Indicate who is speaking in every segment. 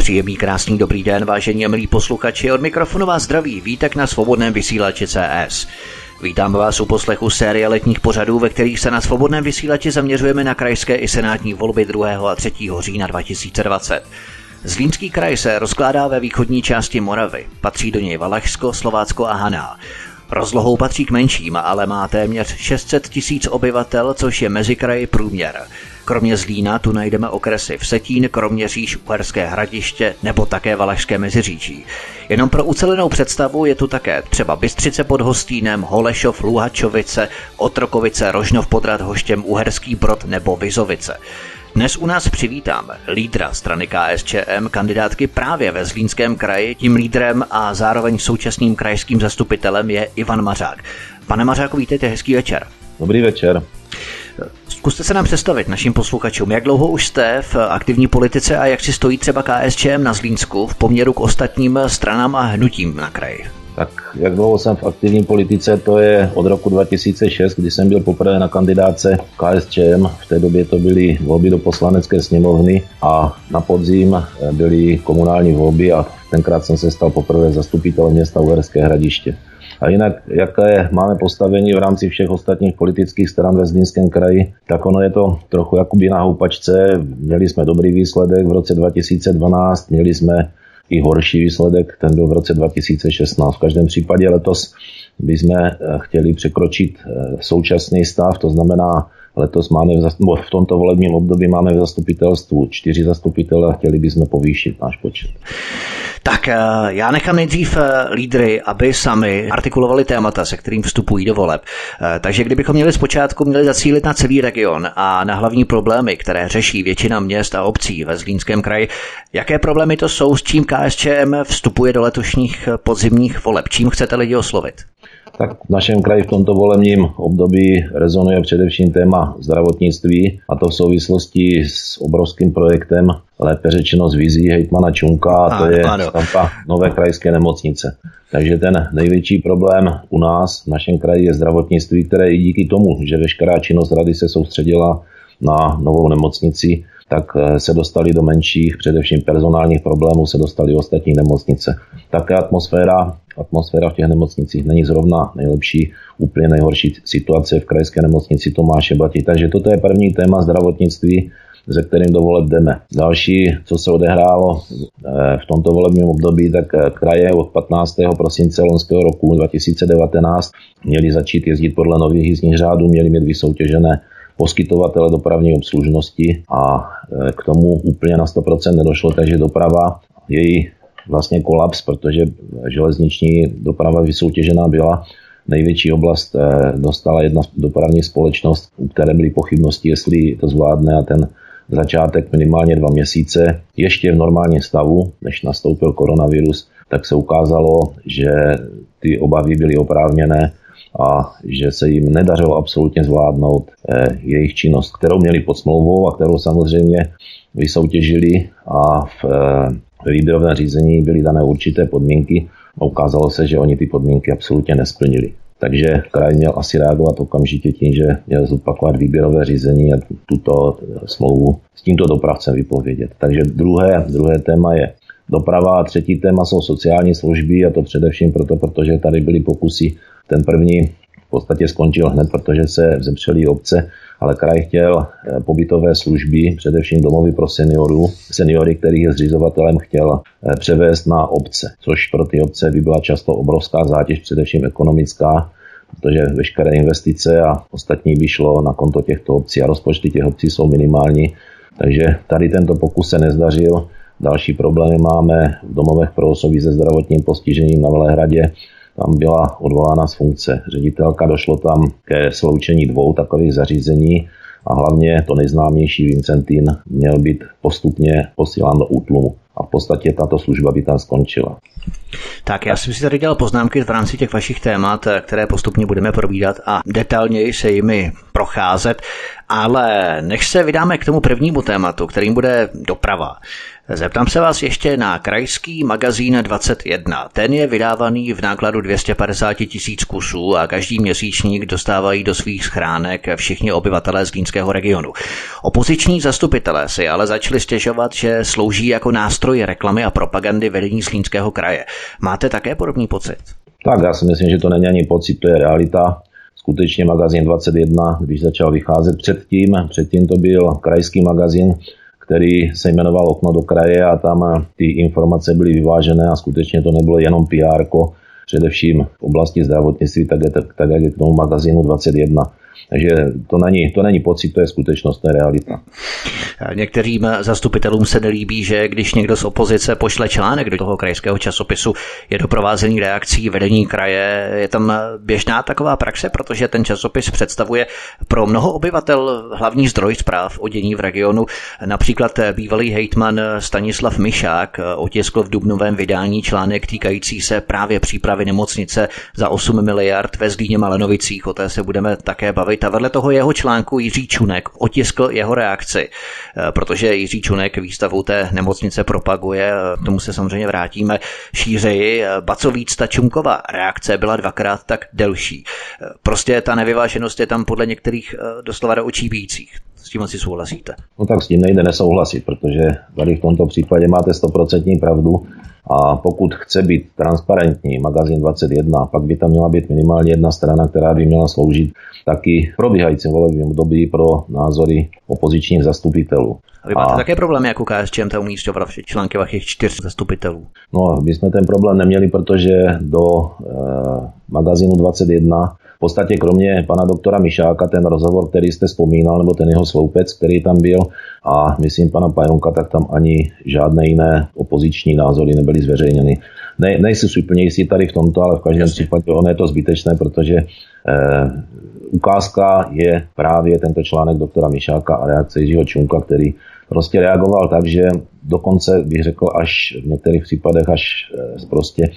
Speaker 1: Příjemný, krásný, dobrý den, vážení a milí posluchači. Od mikrofonu vás zdraví Vítek na svobodném vysílači CS. Vítám vás u poslechu série letních pořadů, ve kterých se na svobodném vysílači zaměřujeme na krajské i senátní volby 2. a 3. října 2020. Zlínský kraj se rozkládá ve východní části Moravy. Patří do něj Valašsko, Slovácko a Haná. Rozlohou patří k menším, ale má téměř 600 tisíc obyvatel, což je mezi kraji průměr. Kromě Zlína tu najdeme okresy Vsetín, Kroměříž, Uherské hradiště nebo také Valašské meziříčí. Jenom pro ucelenou představu je tu také třeba Bystřice pod Hostínem, Holešov, Luhačovice, Otrokovice, Rožnov pod Radhoštěm, Uherský Brod nebo Vizovice. Dnes u nás přivítáme lídra strany KSČM, kandidátky právě ve Zlínském kraji. Tím lídrem a zároveň současným krajským zastupitelem je Ivan Mařák. Pane Mařáku, vítejte, hezký večer.
Speaker 2: Dobrý večer.
Speaker 1: Zkuste se nám představit našim posluchačům, jak dlouho už jste v aktivní politice a jak si stojí třeba KSČM na Zlínsku v poměru k ostatním stranám a hnutím na kraji.
Speaker 2: Tak jak dlouho jsem v aktivní politice, to je od roku 2006, kdy jsem byl poprvé na kandidáce KSČM. V té době to byly volby do poslanecké sněmovny a na podzim byly komunální volby a tenkrát jsem se stal poprvé zastupitelem města Uherské hradiště. A jinak, jaké máme postavení v rámci všech ostatních politických stran ve Zlínském kraji, tak ono je to trochu jakoby na houpačce. Měli jsme dobrý výsledek v roce 2012, měli jsme i horší výsledek, ten byl v roce 2016. V každém případě letos bychom eh, chtěli překročit eh, současný stav, to znamená, letos máme v, v tomto volebním období máme v zastupitelstvu čtyři zastupitele a chtěli bychom povýšit náš počet.
Speaker 1: Tak eh, já nechám nejdřív eh, lídry, aby sami artikulovali témata, se kterým vstupují do voleb. Eh, takže kdybychom měli zpočátku měli zacílit na celý region a na hlavní problémy, které řeší většina měst a obcí ve Zlínském kraji, jaké problémy to jsou, s čím KSČM vstupuje do letošních podzimních voleb? Čím chcete lidi oslovit?
Speaker 2: Tak v našem kraji v tomto volebním období rezonuje především téma zdravotnictví a to v souvislosti s obrovským projektem, lépe řečeno z vizí hejtmana Čunka, a to je stavba nové krajské nemocnice. Takže ten největší problém u nás v našem kraji je zdravotnictví, které i díky tomu, že veškerá činnost rady se soustředila na novou nemocnici, tak eh, se dostali do menších, především personálních problémů, se dostali ostatní nemocnice. Také atmosféra, atmosféra v těch nemocnicích není zrovna nejlepší, úplně nejhorší situace v krajské nemocnici Tomáše Bati. Takže toto je první téma zdravotnictví, ze kterým do voleb jdeme. Další, co se odehrálo eh, v tomto volebním období, tak eh, kraje od 15. prosince loňského roku 2019 měli začít jezdit podle nových jízdních řádů, měli mít vysoutěžené poskytovatele dopravní obslužnosti a e, k tomu úplně na 100% nedošlo, takže doprava, její vlastně kolaps, protože železniční doprava vysoutěžená byla. Největší oblast e, dostala jedna dopravní společnost, u které byly pochybnosti, jestli to zvládne a ten začátek minimálně dva měsíce ještě v normálním stavu, než nastoupil koronavirus, tak se ukázalo, že ty obavy byly oprávněné a že se jim nedařilo absolutně zvládnout eh, jejich činnost, kterou měli pod smlouvou a kterou samozřejmě vysoutěžili a v eh, výběrovém řízení byly dané určité podmínky a ukázalo se, že oni ty podmínky absolutně nesplnili. Takže kraj měl asi reagovat okamžitě tím, že měl zopakovat výběrové řízení a tuto smlouvu s tímto dopravcem vypovědět. Takže druhé, druhé téma je doprava a třetí téma jsou sociální služby a to především proto, protože tady byly pokusy ten první v podstatě skončil hned, protože se vzepřeli obce, ale kraj chtěl eh, pobytové služby, především domovy pro seniorů, seniory, kterých je zřizovatelem chtěl eh, převést na obce, což pro ty obce by byla často obrovská zátěž, především ekonomická, protože veškeré investice a ostatní by šlo na konto těchto obcí a rozpočty těch obcí jsou minimální. Takže tady tento pokus se nezdařil. Další problémy máme v domovech pro osoby se zdravotním postižením na Velehradě, tam byla odvolána z funkce ředitelka, došlo tam ke sloučení dvou takových zařízení a hlavně to nejznámější Vincentín měl být postupně posílán do útlumu. a v podstatě tato služba by tam skončila.
Speaker 1: Tak já jsem si tady dělal poznámky v rámci těch vašich témat, které postupně budeme probídat a detailněji se jimi procházet, ale než se vydáme k tomu prvnímu tématu, kterým bude doprava, Zeptám se vás ještě na krajský magazín 21. Ten je vydávaný v nákladu 250 tisíc kusů a každý měsíčník dostávají do svých schránek všichni obyvatelé z Línského regionu. Opoziční zastupitelé si ale začali stěžovat, že slouží jako nástroj reklamy a propagandy vedení Línského kraje. Máte také podobný pocit?
Speaker 2: Tak, já si myslím, že to není ani pocit, to je realita. Skutečně magazín 21, když začal vycházet předtím, předtím to byl krajský magazín, který se jmenoval Okno do kraje a tam ty informace byly vyvážené a skutečně to nebylo jenom PR, především v oblasti zdravotnictví, tak, je, tak, tak jak je k tomu magazínu 21. Takže to není, to není pocit, to je skutečnost, to je realita.
Speaker 1: Některým zastupitelům se nelíbí, že když někdo z opozice pošle článek do toho krajského časopisu, je doprovázený reakcí vedení kraje. Je tam běžná taková praxe, protože ten časopis představuje pro mnoho obyvatel hlavní zdroj zpráv o dění v regionu. Například bývalý hejtman Stanislav Mišák otiskl v dubnovém vydání článek týkající se právě přípravy nemocnice za 8 miliard ve Zlíně Malenovicích. O té se budeme také bavit a vedle toho jeho článku Jiří Čunek otiskl jeho reakci, eh, protože Jiří Čunek výstavu té nemocnice propaguje, k tomu se samozřejmě vrátíme šířeji, eh, ba co víc, ta Čunkova reakce byla dvakrát tak delší. Eh, prostě ta nevyváženost je tam podle některých doslova do očí bíjících. S tím asi souhlasíte?
Speaker 2: No tak s tím nejde nesouhlasit, protože tady v tomto případě máte 100% pravdu. A pokud chce být transparentní magazín 21, pak by tam měla být minimálně jedna strana, která by měla sloužit taky probíhajícím volebním období pro názory opozičních zastupitelů.
Speaker 1: A vy máte a... také problémy jako KSČM tam umístěvat články vašich čtyř zastupitelů?
Speaker 2: No, my jsme ten problém neměli, protože do e, magazínu 21 v podstatě kromě pana doktora Mišáka, ten rozhovor, který jste vzpomínal, nebo ten jeho sloupec, který tam byl, a myslím pana Pajonka, tak tam ani žádné jiné opoziční názory nebyly zveřejněny. Ne, nejsem si úplně jistý tady v tomto, ale v každém případě ono je to zbytečné, protože eh, ukázka je právě tento článek doktora Mišáka a reakce Jiřího Čunka, který prostě reagoval tak, že dokonce bych řekl až v některých případech až eh, prostě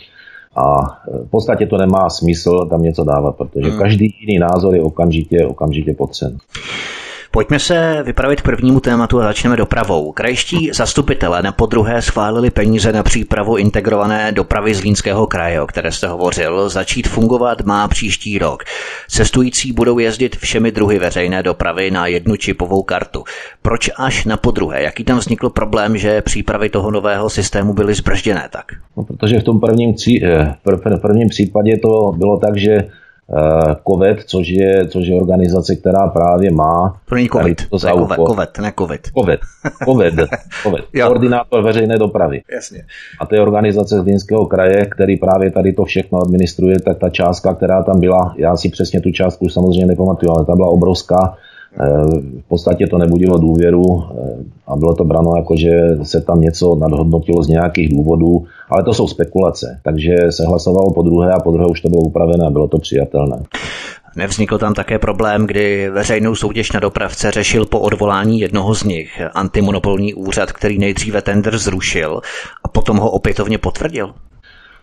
Speaker 2: a v podstatě to nemá smysl tam něco dávat, protože hmm. každý jiný názor je okamžitě, okamžitě potřen.
Speaker 1: Pojďme se vypravit k prvnímu tématu a začneme dopravou. Krajští zastupitelé na podruhé schválili peníze na přípravu integrované dopravy z Línského kraje, o které jste hovořil. Začít fungovat má příští rok. Cestující budou jezdit všemi druhy veřejné dopravy na jednu čipovou kartu. Proč až na podruhé? Jaký tam vznikl problém, že přípravy toho nového systému byly zbržděné tak?
Speaker 2: No, protože v tom prvním, eh, v prvním případě to bylo tak, že COVID, eh, což je, což je organizace, která právě má...
Speaker 1: To není COVID, to, je COVID, COVID, ne COVID.
Speaker 2: COVID, COVID, COVID. koordinátor veřejné dopravy.
Speaker 1: Jasně.
Speaker 2: A to je organizace z Línského kraje, který právě tady to všechno administruje, tak ta částka, která tam byla, já si přesně tu částku samozřejmě nepamatuju, ale ta byla obrovská, v podstatě to nebudilo důvěru eh, a bylo to brano jako, že se tam něco nadhodnotilo z nějakých důvodů, ale to jsou spekulace. Takže se hlasovalo po druhé a po druhé už to bylo upravené a bylo to přijatelné.
Speaker 1: Nevznikl tam také problém, kdy veřejnou soutěž na dopravce řešil po odvolání jednoho z nich antimonopolní úřad, který nejdříve tender zrušil a potom ho opětovně potvrdil?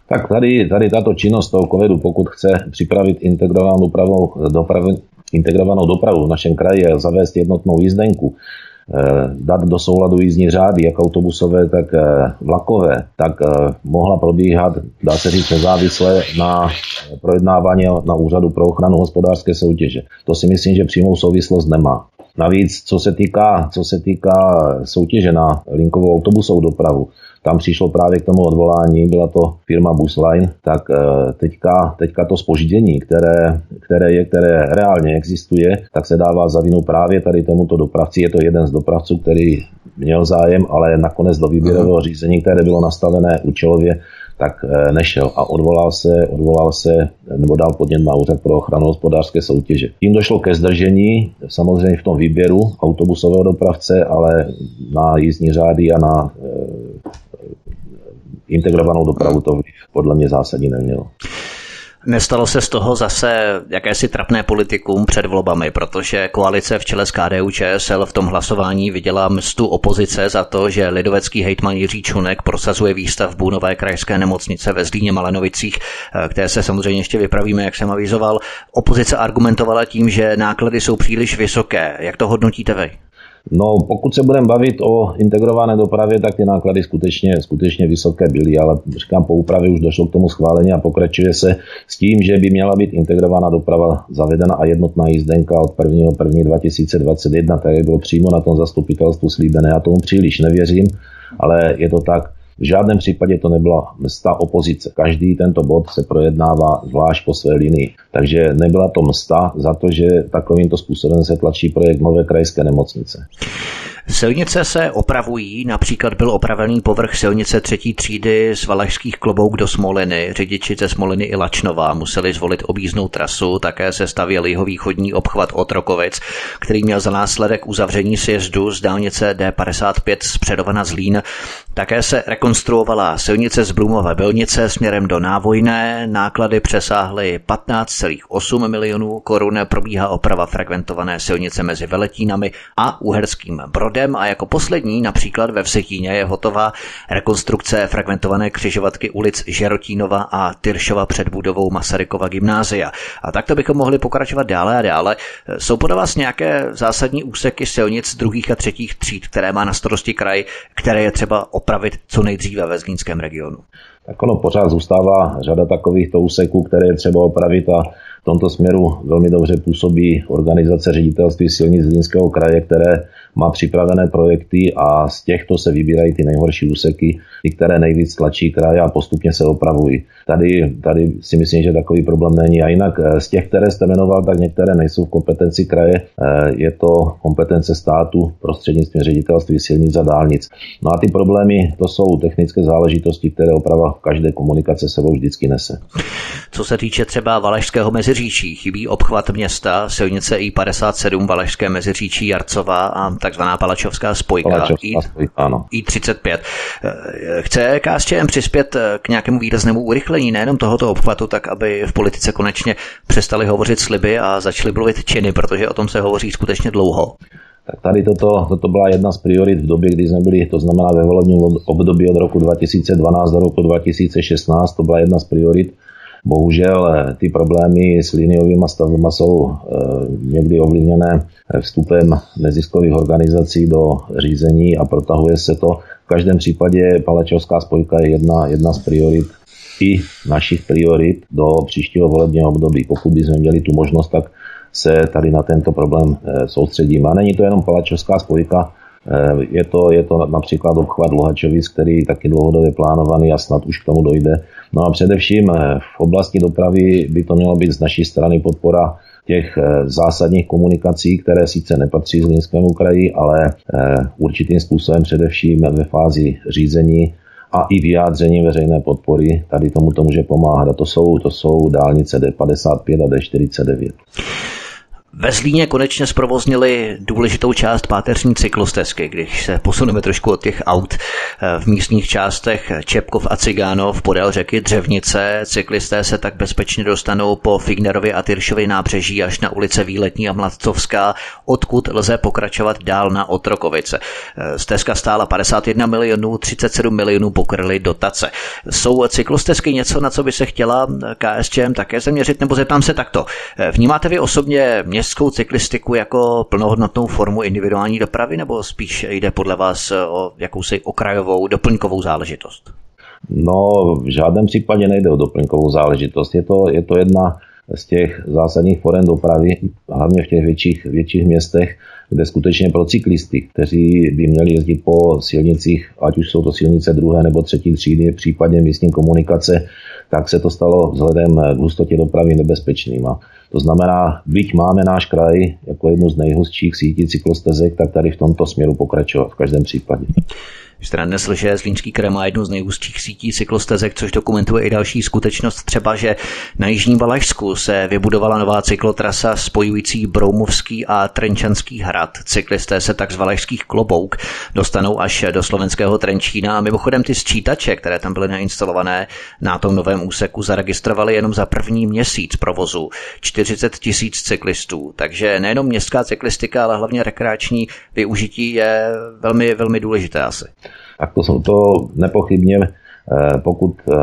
Speaker 2: Tak tady, tady tato činnost toho covidu, pokud chce připravit integrovanou dopravu, dopravu, integrovanou dopravu v našem kraji a zavést jednotnou jízdenku, eh, dát do souladu jízdní řády, jak autobusové, tak eh, vlakové, tak eh, mohla probíhat, dá se říct, nezávisle na projednávání na úřadu pro ochranu hospodářské soutěže. To si myslím, že přímou souvislost nemá. Navíc, co se týká, co se týká soutěže na linkovou autobusovou dopravu, tam přišlo právě k tomu odvolání, byla to firma Busline, tak eh, teďka, teďka to spoždění, které, které, je, které reálně existuje, tak se dává za vinu právě tady tomuto dopravci. Je to jeden z dopravců, který měl zájem, ale nakonec do výběrového řízení, které bylo nastavené účelově, tak eh, nešel a odvolal se, odvolal se nebo dal podnět na úřad pro ochranu hospodářské soutěže. Tím došlo ke zdržení, samozřejmě v tom výběru autobusového dopravce, ale na jízdní řády a na eh, integrovanou dopravu to podle mě zásadní nemělo.
Speaker 1: Nestalo se z toho zase jakési trapné politikum před volbami, protože koalice v čele s KDU ČSL v tom hlasování viděla mstu opozice za to, že lidovecký hejtman Jiří Čunek prosazuje výstavbu nové krajské nemocnice ve Zlíně Malenovicích, které se samozřejmě ještě vypravíme, jak jsem avizoval. Opozice argumentovala tím, že náklady jsou příliš vysoké. Jak to hodnotíte vy?
Speaker 2: No, pokud se budeme bavit o integrované dopravě, tak ty náklady skutečně, skutečně vysoké byly, ale říkám, po úpravě už došlo k tomu schválení a pokračuje se s tím, že by měla být integrovaná doprava zavedena a jednotná jízdenka od 1. 1. 2021, tak bylo přímo na tom zastupitelstvu slíbené. Já tomu příliš nevěřím, ale je to tak. V žádném případě to nebyla msta opozice. Každý tento bod se projednává zvlášť po své linii. Takže nebyla to msta za to, že takovýmto způsobem se tlačí projekt nové krajské nemocnice.
Speaker 1: Silnice se opravují, například byl opravený povrch silnice třetí třídy z Valašských klobouk do Smoliny. Řidiči ze Smoliny i Lačnova museli zvolit objíznou trasu, také se stavěl jeho východní obchvat Otrokovic, který měl za následek uzavření sjezdu z dálnice D55 z Předova na Zlín. Také se rekonstruovala silnice z Blumové Bylnice směrem do Návojné, náklady přesáhly 15,8 milionů korun, probíhá oprava frekventované silnice mezi Veletínami a Uherským Brodem Brodem a jako poslední například ve Vsetíně je hotová rekonstrukce fragmentované křižovatky ulic Žerotínova a Tyršova před budovou Masarykova gymnázia. A takto bychom mohli pokračovat dále a dále. Jsou podle vás nějaké zásadní úseky silnic druhých a třetích tříd, které má na starosti kraj, které je třeba opravit co nejdříve ve Zlínském regionu?
Speaker 2: Tak ono pořád zůstává řada takovýchto úseků, které je třeba opravit a v tomto směru velmi dobře působí organizace ředitelství silnic Zlínského kraje, které má připravené projekty a z těchto se vybírají ty nejhorší úseky, ty, které nejvíc tlačí kraj a postupně se opravují. Tady, tady si myslím, že takový problém není. A jinak eh, z těch, které jste jmenoval, tak některé nejsou v kompetenci kraje. Eh, je to kompetence státu prostřednictvím ředitelství silnic a dálnic. No a ty problémy, to jsou technické záležitosti, které oprava každé komunikace sebou vždycky nese.
Speaker 1: Co se týče třeba Valašského meziříčí, chybí obchvat města, silnice I57 Valašské meziříčí Jarcová a takzvaná Palačovská spojka,
Speaker 2: Palačovská spojka ano.
Speaker 1: I35. Chce KSČM přispět k nějakému výraznému urychlení nejenom tohoto obchvatu, tak aby v politice konečně přestali hovořit sliby a začali mluvit činy, protože o tom se hovoří skutečně dlouho.
Speaker 2: Tak tady toto, toto byla jedna z priorit v době, kdy jsme byli, to znamená ve volebním období od roku 2012 do roku 2016, to byla jedna z priorit Bohužel eh, ty problémy s liniovými stavbami jsou eh, někdy ovlivněné vstupem neziskových organizací do řízení a protahuje se to. V každém případě Palačovská spojka je jedna, jedna z priorit i našich priorit do příštího volebního období. Pokud bychom měli tu možnost, tak se tady na tento problém eh, soustředíme. A není to jenom Palačovská spojka, Eh, je to, je to například obchvat Luhačovic, který taky dlouhodobě plánovaný a snad už k tomu dojde. No a především eh, v oblasti dopravy by to mělo být z naší strany podpora těch eh, zásadních komunikací, které sice nepatří Zlínskému kraji, ale určitým způsobem především ve fázi řízení a i vyjádření veřejné podpory tady tomu to může pomáhat. A to jsou, to jsou dálnice D55 a D49.
Speaker 1: Ve Zlíně konečně zprovoznili důležitou část páteřní cyklostezky, když se posuneme trošku od těch aut eh, v místních částech Čepkov a Cigánov podél řeky Dřevnice. Cyklisté se tak bezpečně dostanou po Fignerově a Tyršově nábřeží až na ulice Výletní a Mladcovská, odkud lze pokračovat dál na Otrokovice. Eh, stezka stála 51 milionů, 37 milionů pokryly dotace. Jsou cyklostezky něco, na co by se chtěla KSČM také zaměřit, nebo zeptám se takto. Eh, vnímáte vy osobně městskou cyklistiku jako plnohodnotnou formu individuální dopravy, nebo spíš jde podle vás o jakousi okrajovou, doplňkovou záležitost?
Speaker 2: No, v žádném případě nejde o doplňkovou záležitost. Je to, je to jedna z těch zásadních forem dopravy, hlavně v těch větších, větších městech, kde skutečně pro cyklisty, kteří by měli jezdit po silnicích, ať už jsou to silnice druhé nebo třetí třídy, případně místní komunikace, tak se to stalo vzhledem k hustotě dopravy nebezpečným. A to znamená, byť máme náš kraj jako jednu z nejhustších sítí cyklostezek, tak tady v tomto směru pokračovat v každém případě.
Speaker 1: Jste nadnesl, že Zlínský kraj má jednu z nejúzčích sítí cyklostezek, což dokumentuje i další skutečnost třeba, že na Jižním Valašsku se vybudovala nová cyklotrasa spojující Broumovský a Trenčanský hrad. Cyklisté se tak z Valašských klobouk dostanou až do slovenského Trenčína a mimochodem ty sčítače, které tam byly nainstalované na tom novém úseku, zaregistrovali jenom za první měsíc provozu 40 tisíc cyklistů. Takže nejenom městská cyklistika, ale hlavně rekreační využití je velmi, velmi důležité asi.
Speaker 2: Tak to jsou to nepochybně eh, pokud eh,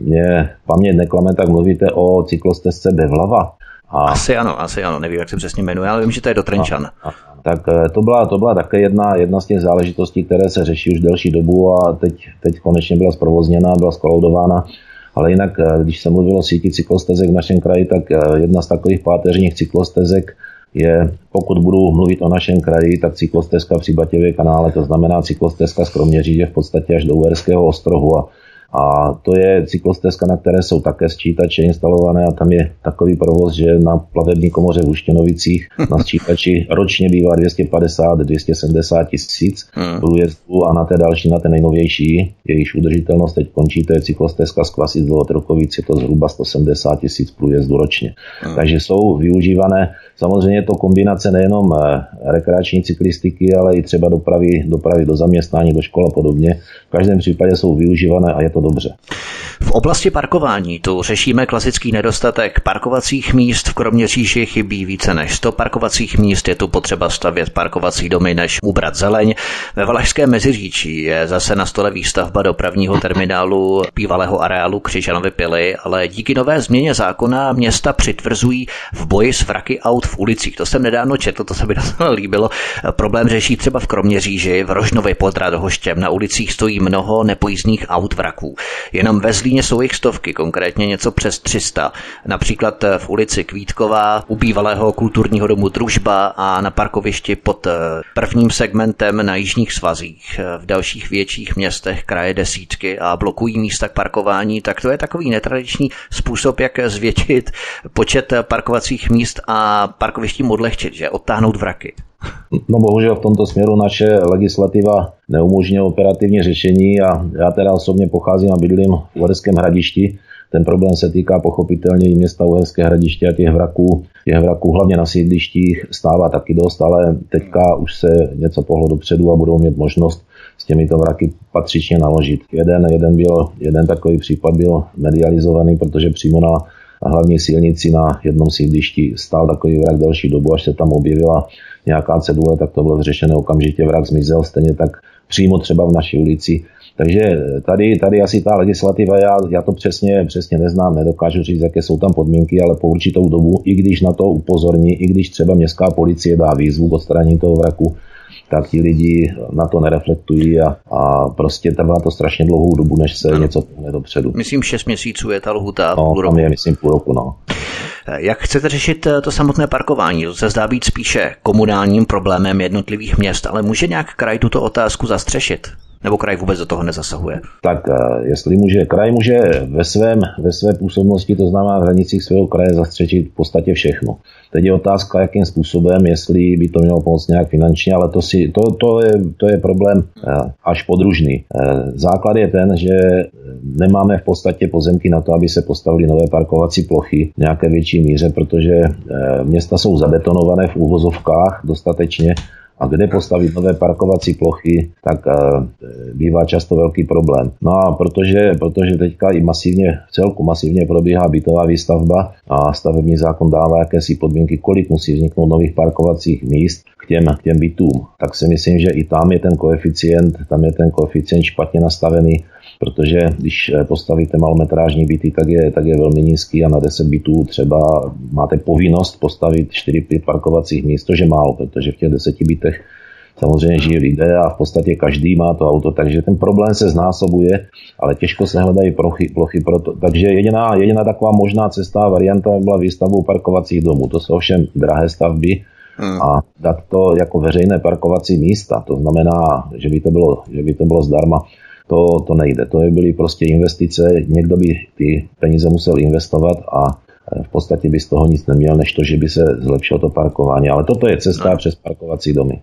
Speaker 2: mě paměť neklame, tak mluvíte o cyklostezce Devlava.
Speaker 1: A... Asi ano, asi ano, nevím, jak se přesně jmenuje, ale vím, že to je do Trenčan. A, a,
Speaker 2: tak eh, to byla, to byla také jedna, jedna z těch záležitostí, které se řeší už delší dobu a teď, teď konečně byla zprovozněna, byla skolaudována. Ale jinak, když se mluvilo o síti cyklostezek v našem kraji, tak jedna z takových páteřních cyklostezek je, pokud budu mluvit o našem kraji, tak cyklostezka při Batěvě kanále, to znamená cyklostezka z Kroměříže v podstatě až do Uherského ostrohu a a to je cyklostezka, na které jsou také sčítače instalované a tam je takový provoz, že na plavební komoře v Uštěnovicích na sčítači ročně bývá 250-270 tisíc hmm. průjezdů a na té další, na té nejnovější, jejíž udržitelnost teď končí, to je cyklostezka z Kvasic do Otrokovic, je to zhruba 170 tisíc průjezdů ročně. Hmm. Takže jsou využívané Samozřejmě to kombinace nejenom eh, rekreační cyklistiky, ale i třeba dopravy, dopravy do zaměstnání, do školy a podobně. V každém případě jsou využívané a je to dobře.
Speaker 1: V oblasti parkování tu řešíme klasický nedostatek parkovacích míst. V Kroměříži chybí více než 100 parkovacích míst. Je tu potřeba stavět parkovací domy, než ubrat zeleň. Ve Valašském Meziříčí je zase na stole výstavba dopravního terminálu bývalého areálu Křižanovy pily, ale díky nové změně zákona města přitvrzují v boji s vraky aut v ulicích. To jsem nedávno četl, to se mi docela líbilo. Problém řeší třeba v Kroměříži, v Rožnově pod Radohoštěm. Na ulicích stojí mnoho nepojízdných aut vraků. Jenom ve Zlíně jsou jich stovky, konkrétně něco přes 300. Například v ulici Kvítková, u bývalého kulturního domu Družba a na parkovišti pod eh, prvním segmentem na jižních svazích. V dalších větších městech kraje desítky a blokují místa k parkování, tak to je takový netradiční způsob, jak zvětšit počet parkovacích míst a parkovištím odlehčit, že odtáhnout vraky.
Speaker 2: No bohužel v tomto směru naše legislativa neumožňuje operativní řešení a já teda osobně pocházím a bydlím v Uherském hradišti. Ten problém se týká pochopitelně i města Uherské hradiště a těch vraků. Těch vraků hlavně na sídlištích stává taky dost, ale teďka už se něco pohlo dopředu a budou mít možnost s těmito vraky patřičně naložit. Jeden, jeden, byl, jeden takový případ byl medializovaný, protože přímo na hlavní silnici na jednom sídlišti stál takový vrak delší dobu, až se tam objevila nějaká cedule, tak to bylo vyřešené okamžitě, vrak zmizel, stejně tak přímo třeba v naší ulici. Takže tady, tady asi ta legislativa, já, já to přesně, přesně neznám, nedokážu říct, jaké jsou tam podmínky, ale po určitou dobu, i když na to upozorní, i když třeba městská policie dá výzvu k odstranění toho vraku, tak ti lidi na to nereflektují a, a prostě trvá to strašně dlouhou dobu, než se ano. něco pohne dopředu.
Speaker 1: Myslím, 6 měsíců je ta lhuta.
Speaker 2: No, půl roku. tam je, myslím, půl roku, no.
Speaker 1: Jak chcete řešit eh, to samotné parkování? To se zdá být spíše komunálním problémem jednotlivých měst, ale může nějak kraj tuto otázku zastřešit? Nebo kraj vůbec do toho nezasahuje?
Speaker 2: Tak eh, jestli může, kraj může ve, svém, ve své působnosti, to znamená v hranicích svého kraje, zastřečit v podstatě všechno. Teď je otázka, jakým způsobem, jestli by to mělo pomoct nějak finančně, ale to, si, to, to, je, to je problém eh, až podružný. Základ je ten, že nemáme v podstatě pozemky na to, aby se postavili nové parkovací plochy v nějaké větší míře, protože města jsou zabetonované v úvozovkách dostatečně a kde postavit nové parkovací plochy, tak eh, bývá často velký problém. No a protože, protože teďka i masivně, v celku masivně probíhá bytová výstavba a stavební zákon dává jakési podmínky, kolik musí vzniknout nových parkovacích míst k těm, k těm bytům, tak si myslím, že i tam je ten koeficient, tam je ten koeficient špatně nastavený protože když eh, postavíte malometrážní byty, tak je, tak je velmi nízký a na 10 bytů třeba máte povinnost postavit 4-5 parkovacích míst, to je málo, protože v těch 10 bytech samozřejmě žijí lidé a v podstatě každý má to auto, takže ten problém se znásobuje, ale těžko se hledají plochy, plochy pro to. Takže jediná, jediná taková možná cesta a varianta byla výstavbou parkovacích domů. To jsou ovšem drahé stavby, hmm. a dát to jako veřejné parkovací místa. To znamená, že by to bylo, že by to bylo zdarma to, to nejde. To je byly prostě investice, někdo by ty peníze musel investovat a e, v podstatě by z toho nic neměl, než to, že by se zlepšilo to parkování. Ale toto je cesta no. přes parkovací domy.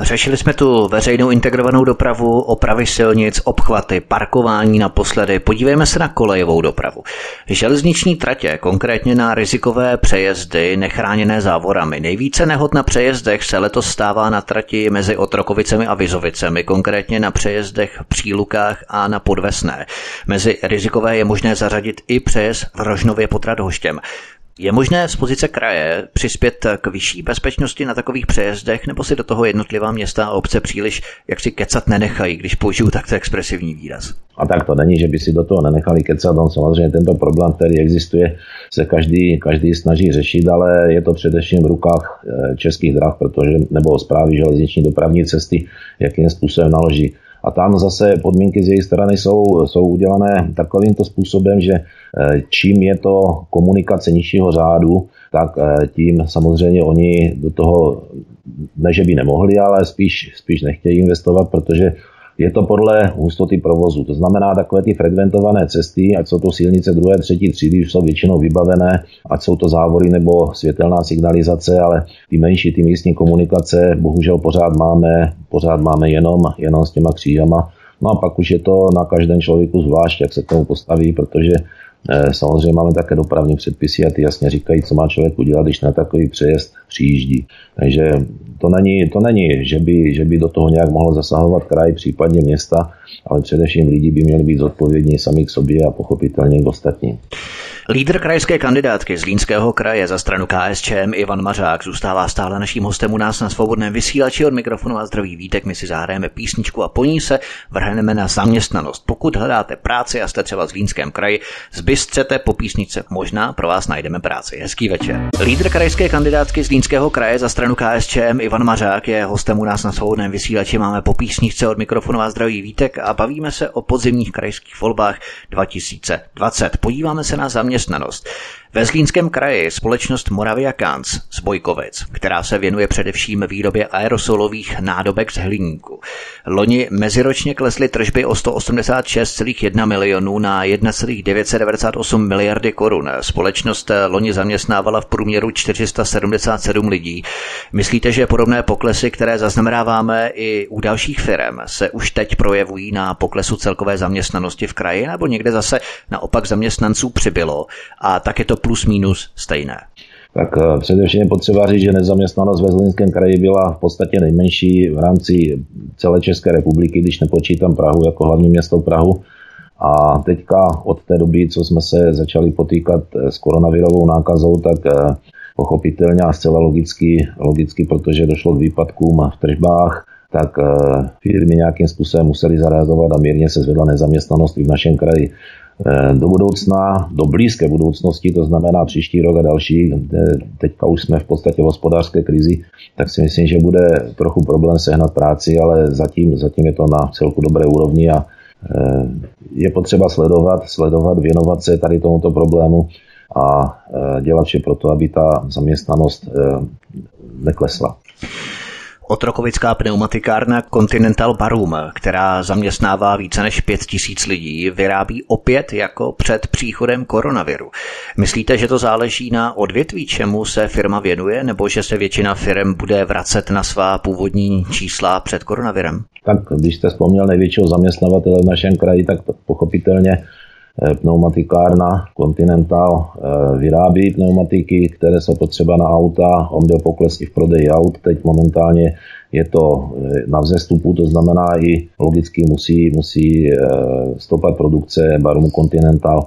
Speaker 1: Řešili jsme tu veřejnou integrovanou dopravu, opravy silnic, obchvaty, parkování naposledy. Podívejme se na kolejovou dopravu. Železniční tratě, konkrétně na rizikové přejezdy nechráněné závorami. Nejvíce nehod na přejezdech se letos stává na trati mezi Otrokovicemi a Vizovicemi, konkrétně na přejezdech Přílukách a na Podvesné. Mezi rizikové je možné zařadit i přejezd v Rožnově pod Radhoštěm. Je možné z pozice kraje přispět k vyšší bezpečnosti na takových přejezdech, nebo si do toho jednotlivá města a obce příliš jak si kecat nenechají, když použiju takto expresivní výraz?
Speaker 2: A tak to není, že by si do toho nenechali kecat. On samozřejmě tento problém, který existuje, se každý, každý snaží řešit, ale je to především v rukách eh, českých drah, protože, nebo zprávy železniční dopravní cesty, jakým způsobem naloží. A tam zase podmínky z jejich strany jsou, jsou udělané takovýmto způsobem, že eh, čím je to komunikace nižšího řádu, tak eh, tím samozřejmě oni do toho, ne že by nemohli, ale spíš, spíš nechtějí investovat, protože je to podle hustoty provozu. To znamená, takové ty frekventované cesty, ať jsou to silnice druhé, třetí třídy, už jsou většinou vybavené, ať jsou to závory nebo světelná signalizace, ale ty menší, ty místní komunikace, bohužel pořád máme, pořád máme jenom, jenom s těma křížama. No a pak už je to na každém člověku zvlášť, jak se k tomu postaví, protože Eh, samozřejmě máme také dopravní předpisy a ty jasně říkají, co má člověk udělat, když na takový přejezd přijíždí. Takže to není, to není že, by, že by do toho nějak mohlo zasahovat kraj, případně města, ale především lidi by měli být zodpovědní sami k sobě a pochopitelně k ostatním.
Speaker 1: Lídr krajské kandidátky z Línského kraje za stranu KSČM Ivan Mařák zůstává stále naším hostem u nás na svobodném vysílači od mikrofonu a zdraví vítek. My si zahrajeme písničku a po ní se vrhneme na zaměstnanost. Pokud hledáte práci a jste třeba z Línském kraji, zbystřete po písničce, možná pro vás najdeme práci. Hezký večer. Lídr krajské kandidátky z Línského kraje za stranu KSČM Ivan Mařák je hostem u nás na svobodném vysílači. Máme po písničce od mikrofonu a zdraví vítek a bavíme se o podzimních krajských volbách 2020. Podíváme se na zaměstnanost. Ve Zlínském kraji společnost Moravia Kans z Bojkovic, která se věnuje především výrobě aerosolových nádobek z hliníku. Loni meziročně klesly tržby o 186,1 milionů na 1,998 miliardy korun. Společnost loni zaměstnávala v průměru 477 lidí. Myslíte, že podobné poklesy, které zaznamenáváme i u dalších firm, se už teď projevují na poklesu celkové zaměstnanosti v kraji, nebo někde zase naopak zaměstnanců přibylo a tak je to plus minus stejné.
Speaker 2: Tak eh, především je potřeba říct, že nezaměstnanost ve Zlínském kraji byla v podstatě nejmenší v rámci celé České republiky, když nepočítám Prahu jako hlavní město Prahu. A teďka od té doby, co jsme se začali potýkat eh, s koronavirovou nákazou, tak eh, pochopitelně a zcela logicky, logicky protože došlo k výpadkům v tržbách, tak firmy nějakým způsobem museli zareagovat a mírně se zvedla nezaměstnanost i v našem kraji. Eh, do budoucna, do blízké budoucnosti, to znamená příští rok a další, teďka už jsme v podstatě v hospodářské krizi, tak si myslím, že bude trochu problém sehnat práci, ale zatím, zatím je to na celku dobré úrovni a eh, je potřeba sledovat, sledovat, věnovat se tady tomuto problému a eh, dělat vše pro to, aby ta zaměstnanost neklesla.
Speaker 1: Otrokovická pneumatikárna Continental Barum, která zaměstnává více než 5 tisíc lidí, vyrábí opět jako před příchodem koronaviru. Myslíte, že to záleží na odvětví, čemu se firma věnuje, nebo že se většina firm bude vracet na svá původní čísla před koronavirem?
Speaker 2: Tak když jste vzpomněl největšího zaměstnavatele v našem kraji, tak pochopitelně pneumatikárna Continental eh, vyrábí pneumatiky, které jsou potřeba na auta. On byl pokles i v prodeji aut. Teď momentálně je to eh, na vzestupu, to znamená i logicky musí, musí stopat produkce Barum Continental.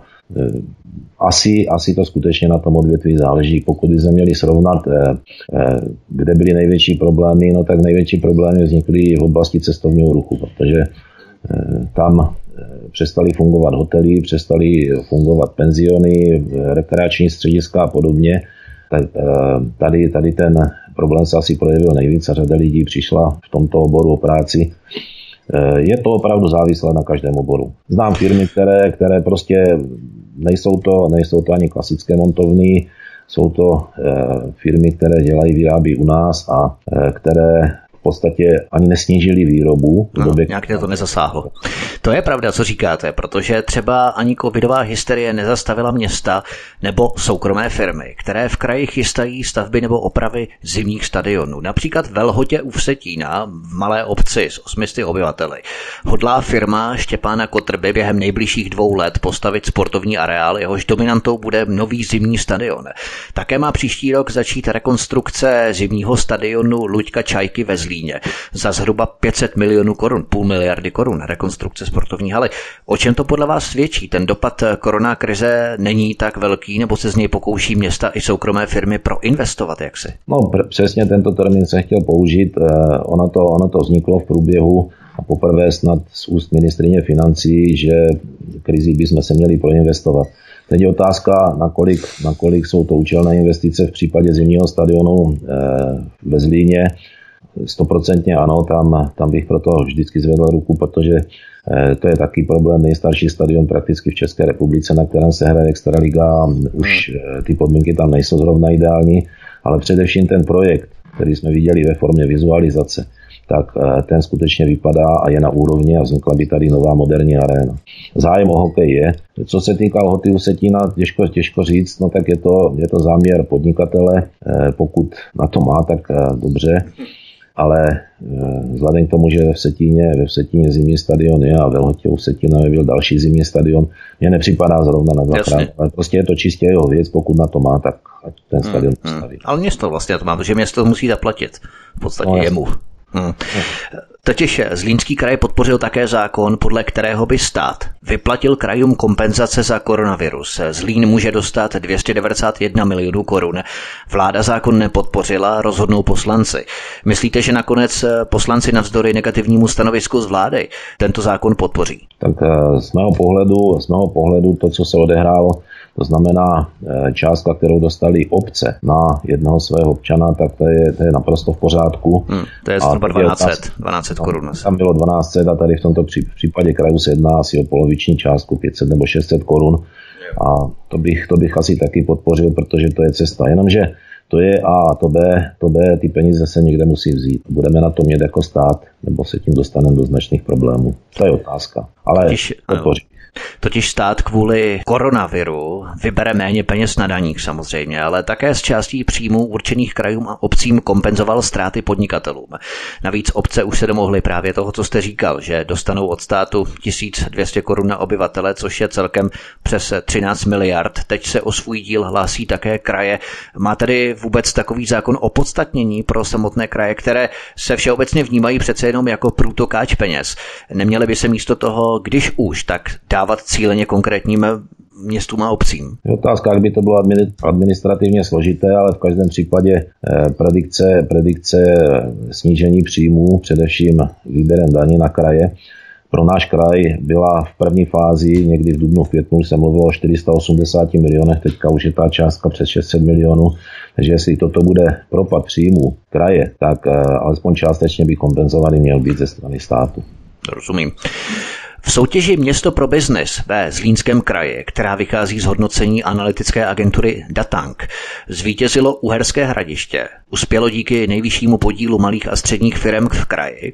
Speaker 2: Asi, asi to skutečně na tom odvětví záleží. Pokud jsme měli srovnat, kde byly největší problémy, no tak největší problémy vznikly v oblasti cestovního ruchu, protože tam přestali fungovat hotely, přestali fungovat penziony, rekreační střediska a podobně. Tady, tady ten problém se asi projevil nejvíc a řada lidí přišla v tomto oboru o práci. Eh, je to opravdu závislé na každém oboru. Znám firmy, které, které prostě nejsou to, nejsou to ani klasické montovny, jsou to eh, firmy, které dělají, vyrábí u nás a které podstatě ani nesnížili výrobu.
Speaker 1: No, době... Nějak to nezasáhlo. To je pravda, co říkáte, protože třeba ani covidová hysterie nezastavila města nebo soukromé firmy, které v kraji chystají stavby nebo opravy zimních stadionů. Například v Velhotě u Vsetína, v malé obci s 800 obyvateli, hodlá firma Štěpána Kotrby během nejbližších dvou let postavit sportovní areál, jehož dominantou bude nový zimní stadion. Také má příští rok začít rekonstrukce zimního stadionu Luďka Čajky ve Zlíně za zhruba 500 milionů korun, půl miliardy korun rekonstrukce sportovní haly. O čem to podle vás svědčí? Ten dopad korona krize není tak velký, nebo se z něj pokouší města i soukromé firmy proinvestovat, jak si?
Speaker 2: No pr- přesně tento termín jsem chtěl použít. Eh, ono to, ono to vzniklo v průběhu a poprvé snad z úst ministrině financí, že krizi bychom se měli proinvestovat. Teď je otázka, nakolik, nakolik jsou to účelné investice v případě zimního stadionu eh, ve Zlíně. Stoprocentně ano, tam, tam bych proto vždycky zvedl ruku, protože eh, to je taky problém. Nejstarší stadion prakticky v České republice, na kterém se hraje Extraliga, už eh, ty podmínky tam nejsou zrovna ideální, ale především ten projekt, který jsme viděli ve formě vizualizace, tak eh, ten skutečně vypadá a je na úrovni a vznikla by tady nová moderní aréna. Zájem o hokej je. Co se týká Hoty Usetina, těžko, těžko říct, no tak je to, je to záměr podnikatele, pokud na to má, tak dobře ale eh, vzhledem k tomu, že ve Vsetíně, ve Vsetíně zimní stadion je a ve Lhotě u Vsetína byl další zimní stadion, mně nepřipadá zrovna na dvakrát, ale prostě je to čistě jeho věc, pokud na to má, tak ať ten hmm, stadion hmm,
Speaker 1: hmm. Ale město vlastně to má, protože město musí zaplatit v podstatě no, jemu. Hmm. Totiž Zlínský kraj podpořil také zákon, podle kterého by stát vyplatil krajům kompenzace za koronavirus. Zlín může dostat 291 milionů korun. Vláda zákon nepodpořila, rozhodnou poslanci. Myslíte, že nakonec poslanci navzdory negativnímu stanovisku z vlády tento zákon podpoří?
Speaker 2: Tak eh, z mého pohledu, z mého pohledu to, co se odehrálo to znamená, eh, částka, kterou dostali obce na jednoho svého občana, tak to je, to je naprosto v pořádku.
Speaker 1: Hmm, to je zhruba 1200, 1200 korun.
Speaker 2: Tam bylo 1200 a tady v tomto případě kraju se jedná asi o poloviční částku 500 nebo 600 korun. A to bych, to bych asi taky podpořil, protože to je cesta. Jenomže to je A, to B, to B, ty peníze se někde musí vzít. Budeme na to mít jako stát, nebo se tím dostaneme do značných problémů. To je otázka. Ale podpořím.
Speaker 1: Totiž stát kvůli koronaviru vybere méně peněz na daních samozřejmě, ale také z částí příjmů určených krajům a obcím kompenzoval ztráty podnikatelům. Navíc obce už se domohly právě toho, co jste říkal, že dostanou od státu 1200 korun na obyvatele, což je celkem přes 13 miliard. Teď se o svůj díl hlásí také kraje. Má tedy vůbec takový zákon o podstatnění pro samotné kraje, které se všeobecně vnímají přece jenom jako průtokáč peněz. Neměly by se místo toho, když už, tak dá dávat cíleně konkrétním městům a obcím.
Speaker 2: Je otázka, jak by to bylo administrativně složité, ale v každém případě eh, predikce, predikce snížení příjmů, především výběrem daní na kraje, pro náš kraj byla v první fázi, někdy v dubnu, v květnu se mluvilo o 480 milionech, teďka už je ta částka přes 600 milionů, takže jestli toto bude propad příjmů kraje, tak eh, alespoň částečně by kompenzovaný měl být ze strany státu.
Speaker 1: Rozumím. V soutěži Město pro biznes ve Zlínském kraji, která vychází z hodnocení analytické agentury Datank, zvítězilo Uherské hradiště. Uspělo díky nejvyššímu podílu malých a středních firm v kraji,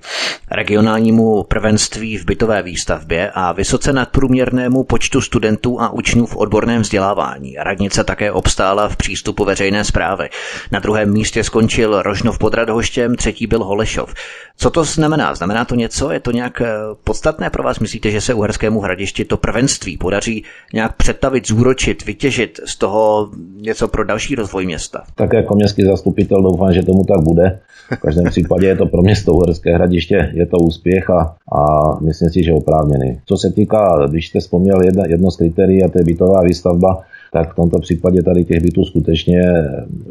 Speaker 1: regionálnímu prvenství v bytové výstavbě a vysoce nadprůměrnému počtu studentů a učňů v odborném vzdělávání. Radnice také obstála v přístupu veřejné zprávy. Na druhém místě skončil Rožnov pod Radhoštěm, třetí byl Holešov. Co to znamená? Znamená to něco? Je to nějak eh, podstatné pro vás? Myslíte, že se Uherskému hradišti to prvenství podaří nějak přetavit, zúročit, vytěžit z toho něco pro další rozvoj města?
Speaker 2: Tak jako městský zastupitel doufám, že tomu tak bude. V každém případě je to pro město Uherské hradiště, je to úspěch a, a myslím si, že oprávněný. Co se týká, když jste vzpomněl jedno, jedno z kritérií, a to je bytová výstavba, tak v tomto případě tady těch bytů skutečně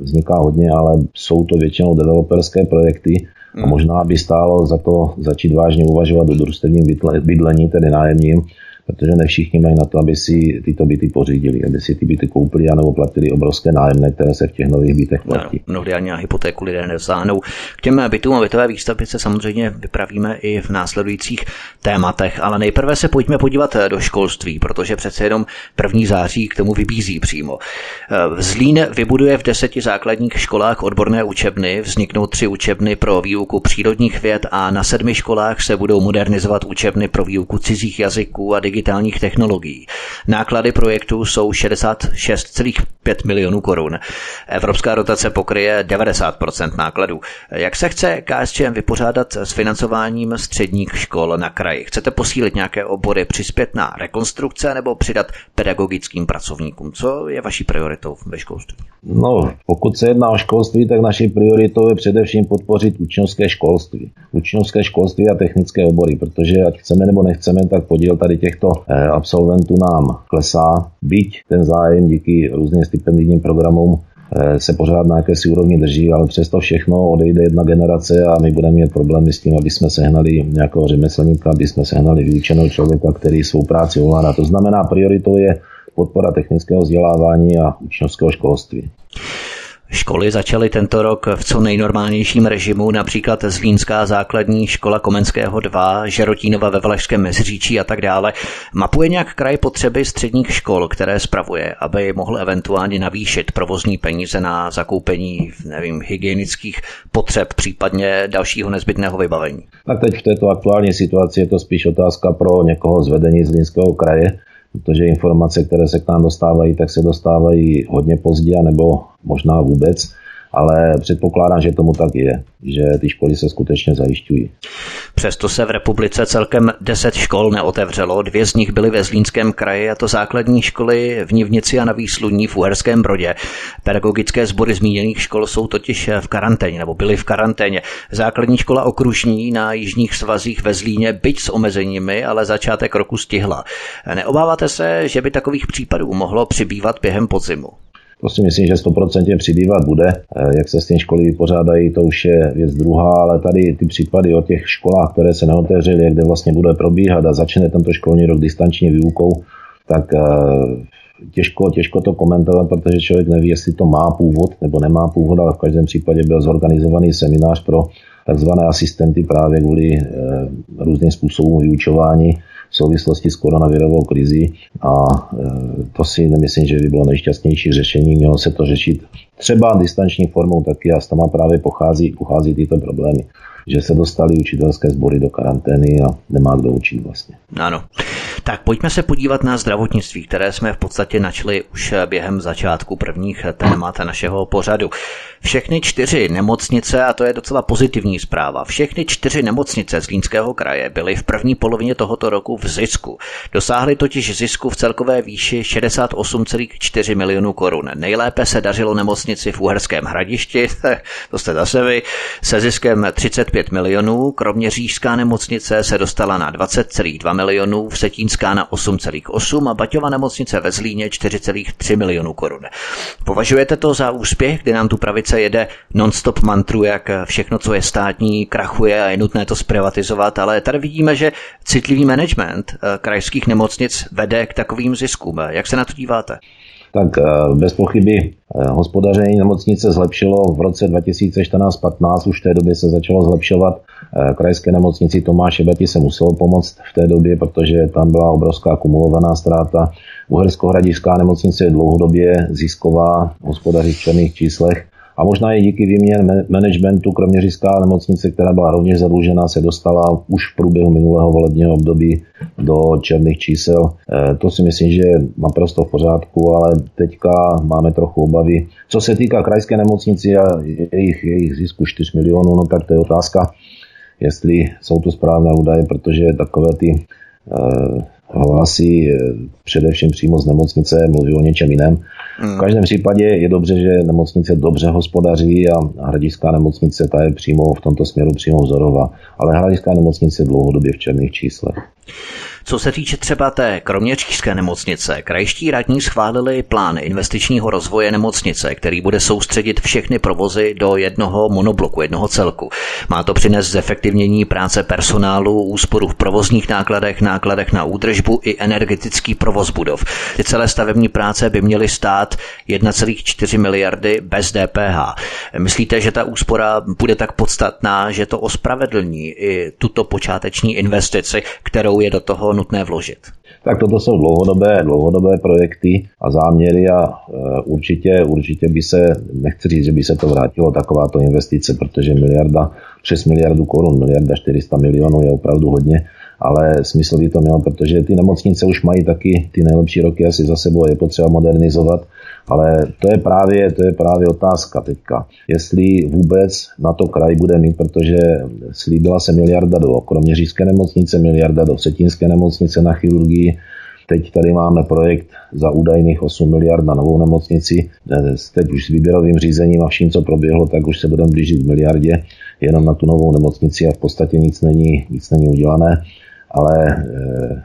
Speaker 2: vzniká hodně, ale jsou to většinou developerské projekty, a možná by stálo za to začít vážně uvažovat o družstevním bydlení, tedy nájemním, protože ne všichni mají na to, aby si tyto byty pořídili, aby si ty byty koupili anebo platili obrovské nájemné, které se v těch nových bytech platí.
Speaker 1: No, mnohdy ani na hypotéku lidé nezáhnou. K těm bytům a bytové výstavbě se samozřejmě vypravíme i v následujících tématech, ale nejprve se pojďme podívat do školství, protože přece jenom první září k tomu vybízí přímo. Zlín vybuduje v deseti základních školách odborné učebny, vzniknou tři učebny pro výuku přírodních věd a na sedmi školách se budou modernizovat učebny pro výuku cizích jazyků a digitálních technologií. Náklady projektu jsou 66,5 milionů korun. Evropská dotace pokryje 90% nákladů. Jak se chce KSČM vypořádat s financováním středních škol na kraji? Chcete posílit nějaké obory, přispět na rekonstrukce nebo přidat pedagogickým pracovníkům? Co je vaší prioritou ve školství?
Speaker 2: No, pokud se jedná o školství, tak naší prioritou je především podpořit učňovské školství. Učňovské školství a technické obory, protože ať chceme nebo nechceme, tak podíl tady těchto eh, absolventů nám klesá. Byť ten zájem díky různým stipendijním programům eh, se pořád na jakési úrovni drží, ale přesto všechno odejde jedna generace a my budeme mít problémy s tím, aby jsme sehnali nějakého řemeslníka, aby jsme sehnali vyučeného člověka, který svou práci ovládá. To znamená, prioritou je podpora technického vzdělávání a učňovského školství.
Speaker 1: Školy začaly tento rok v co nejnormálnějším režimu, například Zlínská základní škola Komenského 2, Žerotínova ve Valašském Meziříčí a tak dále. Mapuje nějak kraj potřeby středních škol, které spravuje, aby mohl eventuálně navýšit provozní peníze na zakoupení, nevím, hygienických potřeb, případně dalšího nezbytného vybavení?
Speaker 2: Tak teď v této aktuální situaci je to spíš otázka pro někoho z vedení Zlínského kraje, protože informace, které se k nám dostávají, tak se dostávají hodně pozdě, nebo možná vůbec ale předpokládám, že tomu tak je, že ty školy se skutečně zajišťují.
Speaker 1: Přesto se v republice celkem 10 škol neotevřelo, dvě z nich byly ve Zlínském kraji a to základní školy v Nivnici a na Výsluní v Uherském Brodě. Pedagogické sbory zmíněných škol jsou totiž v karanténě nebo byly v karanténě. Základní škola okružní na jižních svazích ve Zlíně, byť s omezeními, ale začátek roku stihla. Neobáváte se, že by takových případů mohlo přibývat během podzimu?
Speaker 2: To si myslím, že 100% přibývat bude. Eh, jak se s tím školy vypořádají, to už je věc druhá, ale tady ty případy o těch školách, které se neotevřely, kde vlastně bude probíhat a začne tento školní rok distanční výukou, tak eh, těžko, těžko to komentovat, protože člověk neví, jestli to má původ nebo nemá původ, ale v každém případě byl zorganizovaný seminář pro takzvané asistenty právě kvůli e, různým způsobům vyučování v souvislosti s koronavirovou krizí a e, to si nemyslím, že by bylo nejšťastnější řešení. Mělo se to řešit třeba distanční formou taky a s tam právě pochází, pochází tyto problémy že se dostali učitelské sbory do karantény a nemá kdo učit vlastně.
Speaker 1: Ano. Tak pojďme se podívat na zdravotnictví, které jsme v podstatě načli už během začátku prvních témat našeho pořadu. Všechny čtyři nemocnice, a to je docela pozitivní zpráva, všechny čtyři nemocnice z Línského kraje byly v první polovině tohoto roku v zisku. Dosáhly totiž zisku v celkové výši 68,4 milionů korun. Nejlépe se dařilo nemocnici v Uherském hradišti, to jste zase vy, se ziskem 35 milionů, kromě Řížská nemocnice se dostala na 20,2 milionů, Vsetínská na 8,8 a Baťova nemocnice ve Zlíně 4,3 milionů korun. Považujete to za úspěch, kdy nám tu pravice jede non-stop mantru, jak všechno, co je státní, krachuje a je nutné to zprivatizovat, ale tady vidíme, že citlivý management eh, krajských nemocnic vede k takovým ziskům. Jak se na to díváte?
Speaker 2: Tak eh, bez pochyby eh, hospodaření nemocnice zlepšilo v roce 2014-15, už v té době se začalo zlepšovat. Krajské nemocnici Tomáše Bati se muselo pomoct v té době, protože tam byla obrovská kumulovaná ztráta. Uhersko-Hradišská nemocnice je dlouhodobě zisková, hospodaří v černých číslech a možná i díky výměně managementu Kroměřížská nemocnice, která byla rovněž zadlužená, se dostala už v průběhu minulého volebního období do černých čísel. E, to si myslím, že je naprosto v pořádku, ale teďka máme trochu obavy. Co se týká krajské nemocnici a jejich, jejich zisku 4 milionů, no tak to je otázka, jestli jsou to správné údaje, protože takové ty e, hlasy e, především přímo z nemocnice mluví o něčem jiném. Hmm. V každém případě je dobře, že nemocnice dobře hospodaří a hradická nemocnice ta je přímo v tomto směru přímo vzorová. Ale hradická nemocnice je dlouhodobě v černých číslech.
Speaker 1: Co se týče třeba té kroměřížské nemocnice, krajští radní schválili plán investičního rozvoje nemocnice, který bude soustředit všechny provozy do jednoho monobloku, jednoho celku. Má to přinést zefektivnění práce personálu, úsporu v provozních nákladech, nákladech na údržbu i energetický provoz budov. Ty celé stavební práce by měly stát 1,4 miliardy bez DPH. Myslíte, že ta úspora bude tak podstatná, že to ospravedlní i tuto počáteční investici, kterou je do toho nutné vložit?
Speaker 2: Tak toto jsou dlouhodobé, dlouhodobé projekty a záměry a e, určitě, určitě by se, nechci říct, že by se to vrátilo takováto investice, protože miliarda, přes miliardu korun, miliarda 400 milionů je opravdu hodně ale smysl by to mělo, protože ty nemocnice už mají taky ty nejlepší roky asi za sebou, je potřeba modernizovat, ale to je právě, to je právě otázka teďka. Jestli vůbec na to kraj bude mít, protože slíbila se miliarda do kroměřížské nemocnice, miliarda do Setínské nemocnice na chirurgii, Teď tady máme projekt za údajných 8 miliard na novou nemocnici. Teď už s výběrovým řízením a vším, co proběhlo, tak už se budeme blížit k miliardě jenom na tu novou nemocnici a v podstatě nic není, nic není udělané ale eh,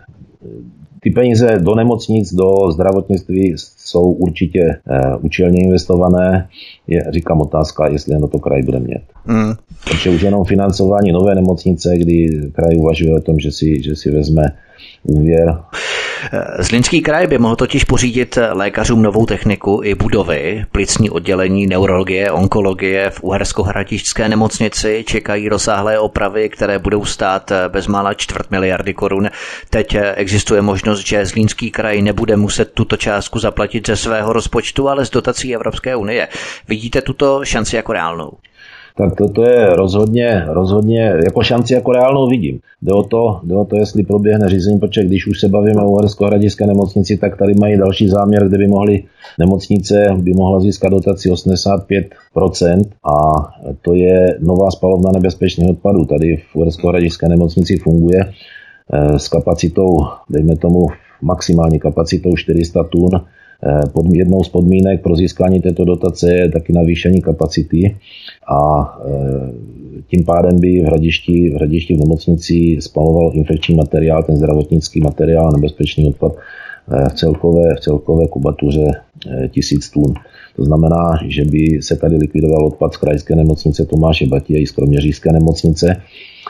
Speaker 2: ty peníze do nemocnic, do zdravotnictví jsou určitě eh, účelně investované. Je, říkám otázka, jestli na to kraj bude mít. Mm. Takže už jenom financování nové nemocnice, kdy kraj uvažuje o tom, že si, že si vezme úvěr
Speaker 1: Zlínský kraj by mohl totiž pořídit lékařům novou techniku i budovy. Plicní oddělení neurologie, onkologie v Uhersko-Hradišťské nemocnici čekají rozsáhlé opravy, které budou stát bezmála čtvrt miliardy korun. Teď existuje možnost, že Zlínský kraj nebude muset tuto částku zaplatit ze svého rozpočtu, ale z dotací Evropské unie. Vidíte tuto šanci jako reálnou?
Speaker 2: Tak to, to je rozhodně, rozhodně jako šanci jako reálnou vidím. Jde o to, jde o to jestli proběhne řízení, protože když už se bavíme o Uhersko-Hradiské nemocnici, tak tady mají další záměr, kde by mohly nemocnice by mohla získat dotaci 85% a to je nová spalovna nebezpečných odpadů. Tady v Uhersko-Hradiské nemocnici funguje eh, s kapacitou, dejme tomu maximální kapacitou 400 tun pod, jednou z podmínek pro získání této dotace je taky navýšení kapacity a eh, tím pádem by v hradišti, v hradišti v nemocnici spaloval infekční materiál, ten zdravotnický materiál, nebezpečný odpad eh, v celkové, v celkové kubatuře tisíc tun. To znamená, že by se tady likvidoval odpad z krajské nemocnice Tomáše i z kroměřížské nemocnice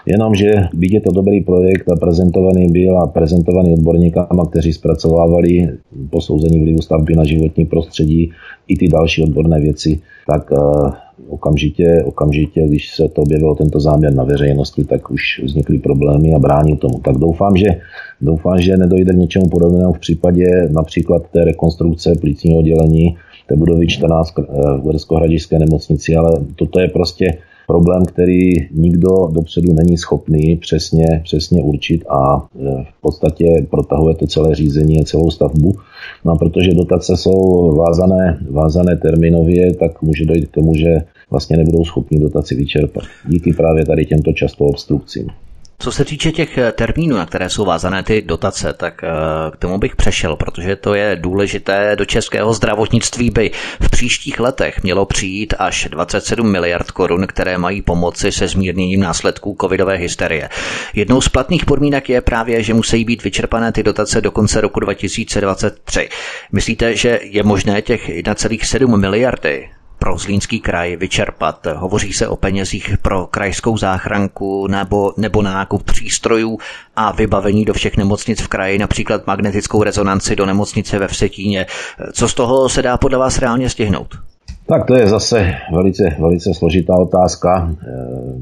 Speaker 2: Jenomže byť je to dobrý projekt a prezentovaný byl a prezentovaný odborníkama, kteří zpracovávali posouzení vlivu stavby na životní prostředí i ty další odborné věci, tak uh, okamžitě, okamžitě, když se to objevilo tento záměr na veřejnosti, tak už vznikly problémy a brání tomu. Tak doufám, že, doufám, že nedojde k něčemu podobnému v případě například té rekonstrukce plícního oddělení té budovy 14 v Uhersko-Hradišské nemocnici, ale toto je prostě problém, který nikdo dopředu není schopný přesně, přesně určit a e, v podstatě protahuje to celé řízení a celou stavbu. No a protože dotace jsou vázané, vázané terminově, tak může dojít k tomu, že vlastně nebudou schopni dotaci vyčerpat. Díky právě tady těmto často obstrukcím.
Speaker 1: Co se týče těch eh, termínů, na které jsou vázané ty dotace, tak eh, k tomu bych přešel, protože to je důležité. Do českého zdravotnictví by v příštích letech mělo přijít až 27 miliard korun, které mají pomoci se zmírněním následků covidové hysterie. Jednou z platných podmínek je právě, že musí být vyčerpané ty dotace do konce roku 2023. Myslíte, že je možné těch 1,7 miliardy pro Zlínský kraj vyčerpat. Hovoří se o penězích pro krajskou záchranku nebo, nebo nákup přístrojů a vybavení do všech nemocnic v kraji, například magnetickou rezonanci do nemocnice ve Vsetíně. Co z toho se dá podle vás reálně stihnout?
Speaker 2: Tak to je zase velice, velice složitá otázka. Eh,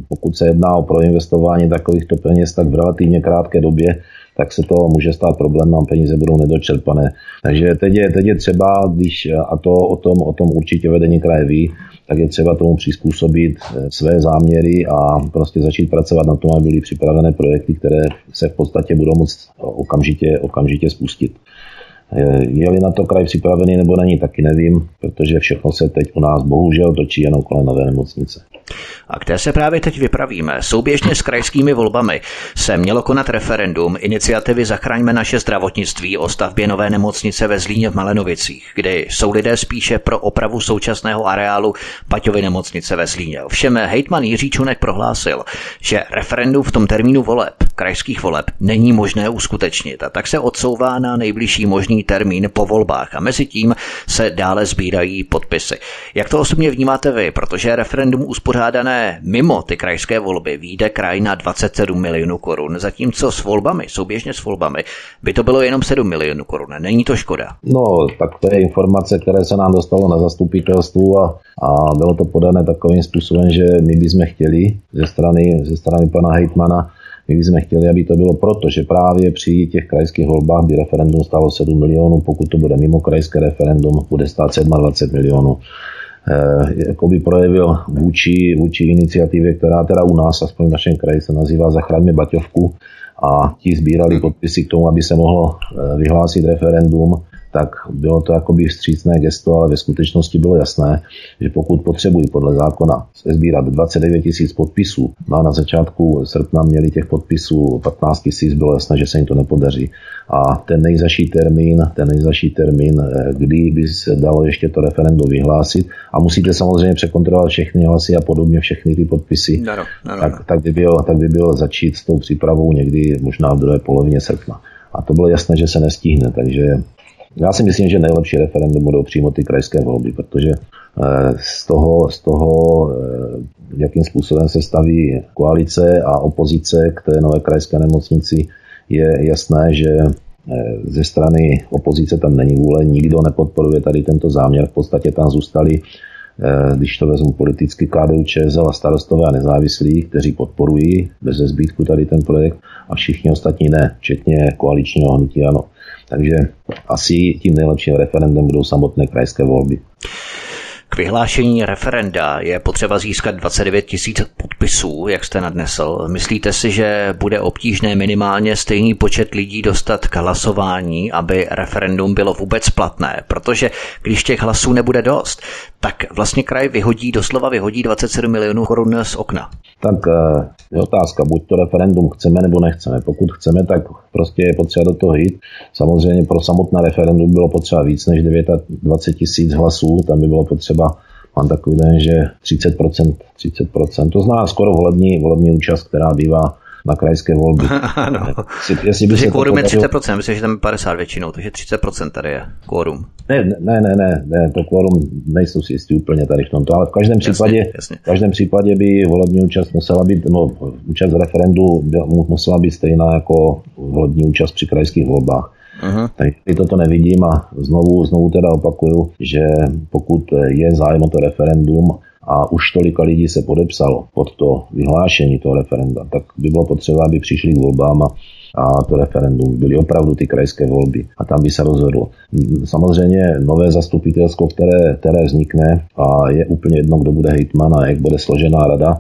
Speaker 2: pokud se jedná o proinvestování takovýchto peněz, tak v relativně krátké době tak se to může stát problém a peníze budou nedočerpané. Takže teď je, teď je třeba, když, a to o tom, o tom určitě vedení kraje ví, tak je třeba tomu přizpůsobit eh, své záměry a prostě začít pracovat na tom, aby byly připravené projekty, které se v podstatě budou moct okamžitě, okamžitě spustit. Je-li na to kraj připravený nebo není, taky nevím, protože všechno se teď u nás bohužel točí jenom kolem nové nemocnice.
Speaker 1: a které se právě teď vypravíme, souběžně s krajskými volbami se mělo konat referendum iniciativy Zachraňme naše zdravotnictví o stavbě nové nemocnice ve Zlíně v Malenovicích, kdy jsou lidé spíše pro opravu současného areálu Paťovy nemocnice ve Zlíně. Ovšem hejtman Jiří Čunek prohlásil, že referendum v tom termínu voleb, krajských voleb, není možné uskutečnit a tak se odsouvá na nejbližší možný termín po volbách a mezi tím se dále sbírají podpisy. Jak to osobně vnímáte vy? Protože referendum uspořádané mimo ty krajské volby výjde kraj na 27 milionů korun, zatímco s volbami, souběžně s volbami, by to bylo jenom 7 milionů korun. Není to škoda?
Speaker 2: No, tak to je informace, které se nám dostalo na zastupitelstvu a, a bylo to podané takovým způsobem, že my bychom chtěli ze strany, ze strany pana Hejtmana, my bychom chtěli, aby to bylo proto, že právě při těch krajských volbách by referendum stálo 7 milionů, pokud to bude mimo krajské referendum, bude stát 27 milionů. Eh, jako by projevil vůči, vůči iniciativě, která teda u nás, aspoň v našem kraji, se nazývá Zachraňme Baťovku a ti sbírali podpisy k tomu, aby se mohlo eh, vyhlásit referendum tak bylo to jakoby vstřícné gesto, ale ve skutečnosti bylo jasné, že pokud potřebují podle zákona sbírat 29 tisíc podpisů, no a na začátku srpna měli těch podpisů 15 tisíc, bylo jasné, že se jim to nepodaří. A ten nejzaší termín, ten nejzaší termín, eh, kdy by se dalo ještě to referendum vyhlásit a musíte samozřejmě překontrolovat všechny hlasy a podobně všechny ty podpisy, no, no, no, tak, tak, by byl, tak by byl začít s tou přípravou někdy možná v druhé polovině srpna. A to bylo jasné, že se nestihne, takže já si myslím, že nejlepší referendum budou přímo ty krajské volby, protože eh, z toho, z toho eh, jakým způsobem se staví koalice a opozice k té nové krajské nemocnici, je jasné, že eh, ze strany opozice tam není vůle, nikdo nepodporuje tady tento záměr, v podstatě tam zůstali, když to vezmu politicky KDU, ČSL a starostové a nezávislí, kteří podporují bez zbytku tady ten projekt a všichni ostatní ne, včetně koaličního hnutí ano. Takže asi tím nejlepším referendem budou samotné krajské volby.
Speaker 1: K vyhlášení referenda je potřeba získat 29 tisíc podpisů, jak jste nadnesl. Myslíte si, že bude obtížné minimálně stejný počet lidí dostat k hlasování, aby referendum bylo vůbec platné? Protože když těch hlasů nebude dost, tak vlastně kraj vyhodí, doslova vyhodí 27 milionů korun z okna.
Speaker 2: Tak eh, je otázka, buď to referendum chceme nebo nechceme. Pokud chceme, tak prostě je potřeba do toho jít. Samozřejmě pro samotné referendum bylo potřeba víc než 29 tisíc hlasů, tam by bylo potřeba mám takový den, že 30%, 30%, to znamená skoro volební, volební účast, která bývá na krajské volby.
Speaker 1: ano. Jestli, jestli by se kórum je 30%, myslím, že tam je 50 většinou, takže 30% tady je kórum.
Speaker 2: Ne, ne, ne, ne, ne, to kórum nejsou si jistý úplně tady v tomto, ale v každém jasně, případě, jasně. v každém případě by volební účast musela být, no, účast v referendu musela být stejná jako volební účast při krajských volbách. Uh-huh. Takže toto nevidím a znovu, znovu teda opakuju, že pokud je zájem o to referendum a už tolika lidí se podepsalo pod to vyhlášení toho referenda, tak by bylo potřeba, aby přišli k volbám a a to referendum byly opravdu ty krajské volby a tam by se rozhodlo. Samozřejmě nové zastupitelstvo, které, které vznikne a je úplně jedno, kdo bude hejtman a jak bude složená rada,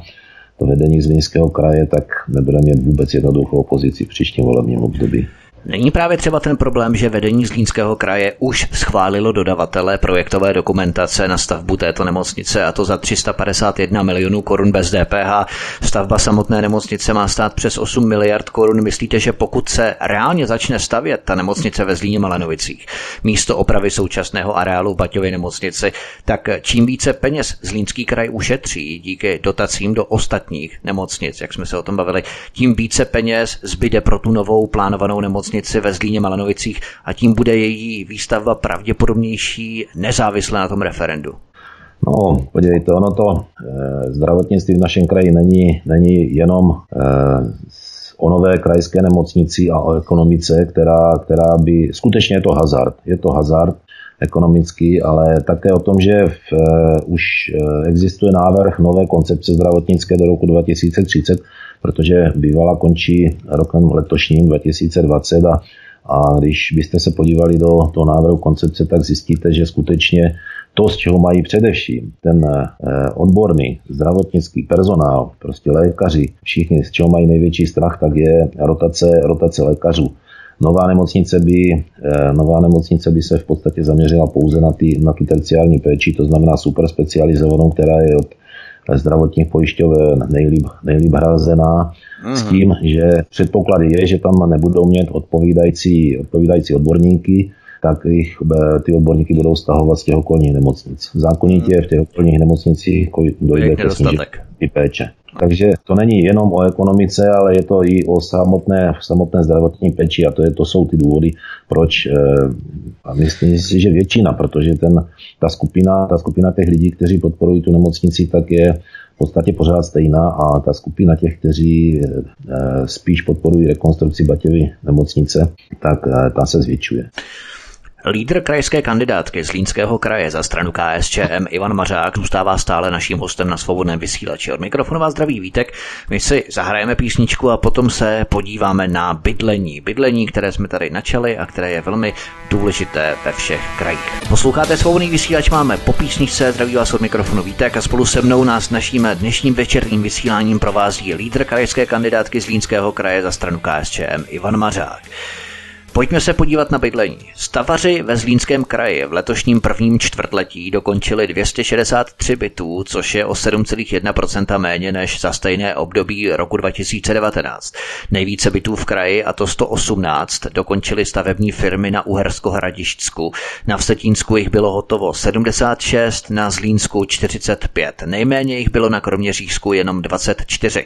Speaker 2: to vedení Zlínského kraje, tak nebude mít vůbec jednoduchou pozici v příštím volebním období.
Speaker 1: Není právě třeba ten problém, že vedení Zlínského kraje už schválilo dodavatele projektové dokumentace na stavbu této nemocnice a to za 351 milionů korun bez DPH. Stavba samotné nemocnice má stát přes 8 miliard korun. Myslíte, že pokud se reálně začne stavět ta nemocnice ve Zlíně Malenovicích, místo opravy současného areálu v Baťově nemocnici, tak čím více peněz Zlínský kraj ušetří díky dotacím do ostatních nemocnic, jak jsme se o tom bavili, tím více peněz zbyde pro tu novou plánovanou nemocnici nemocnici ve Zlíně Malanovicích a tím bude její výstavba pravděpodobnější nezávisle na tom referendu.
Speaker 2: No, podívejte, ono to e, zdravotnictví v našem kraji není, není jenom e, o nové krajské nemocnici a o ekonomice, která, která by, skutečně je to hazard, je to hazard ekonomický, ale také o tom, že v, e, už existuje návrh nové koncepce zdravotnické do roku 2030, protože bývala končí rokem letošním 2020 a, a když byste se podívali do toho návrhu koncepce, tak zjistíte, že skutečně to, z čeho mají především ten eh, odborný zdravotnický personál, prostě lékaři, všichni, z čeho mají největší strach, tak je rotace, rotace lékařů. Nová nemocnice, by, eh, nová nemocnice by se v podstatě zaměřila pouze na, tý, na tu terciální péči, to znamená super specializovanou, která je od zdravotních pojišťoven nejlíp, nejlíp hrazená, mm. s tím, že předpoklady je, že tam nebudou mít odpovídající, odpovídající odborníky, tak jich, eh, ty odborníky budou stahovat z těch okolních nemocnic. Zákonitě hmm. v těch okolních nemocnicích dojde ke snížení péče. Takže to není jenom o ekonomice, ale je to i o samotné, samotné zdravotní péči a to, je, to jsou ty důvody, proč eh, a myslím si, že většina, protože ten, ta, skupina, ta skupina těch lidí, kteří podporují tu nemocnici, tak je v podstatě pořád stejná a ta skupina těch, kteří eh, spíš podporují rekonstrukci Batěvy nemocnice, tak ta se zvětšuje.
Speaker 1: Lídr krajské kandidátky z Línského kraje za stranu KSČM Ivan Mařák zůstává stále naším hostem na svobodném vysílači. Od mikrofonu vás zdraví Vítek. My si zahrajeme písničku a potom se podíváme na bydlení. Bydlení, které jsme tady načali a které je velmi důležité ve všech krajích. Posloucháte svobodný vysílač, máme po písničce, zdraví vás od mikrofonu Vítek a spolu se mnou nás naším dnešním večerním vysíláním provází lídr krajské kandidátky z Línského kraje za stranu KSČM Ivan Mařák. Pojďme se podívat na bydlení. Stavaři ve Zlínském kraji v letošním prvním čtvrtletí dokončili 263 bytů, což je o 7,1% méně než za stejné období roku 2019. Nejvíce bytů v kraji, a to 118, dokončili stavební firmy na Uhersko-Hradišťsku. Na Vsetínsku jich bylo hotovo 76, na Zlínsku 45. Nejméně jich bylo na Kroměřížsku jenom 24.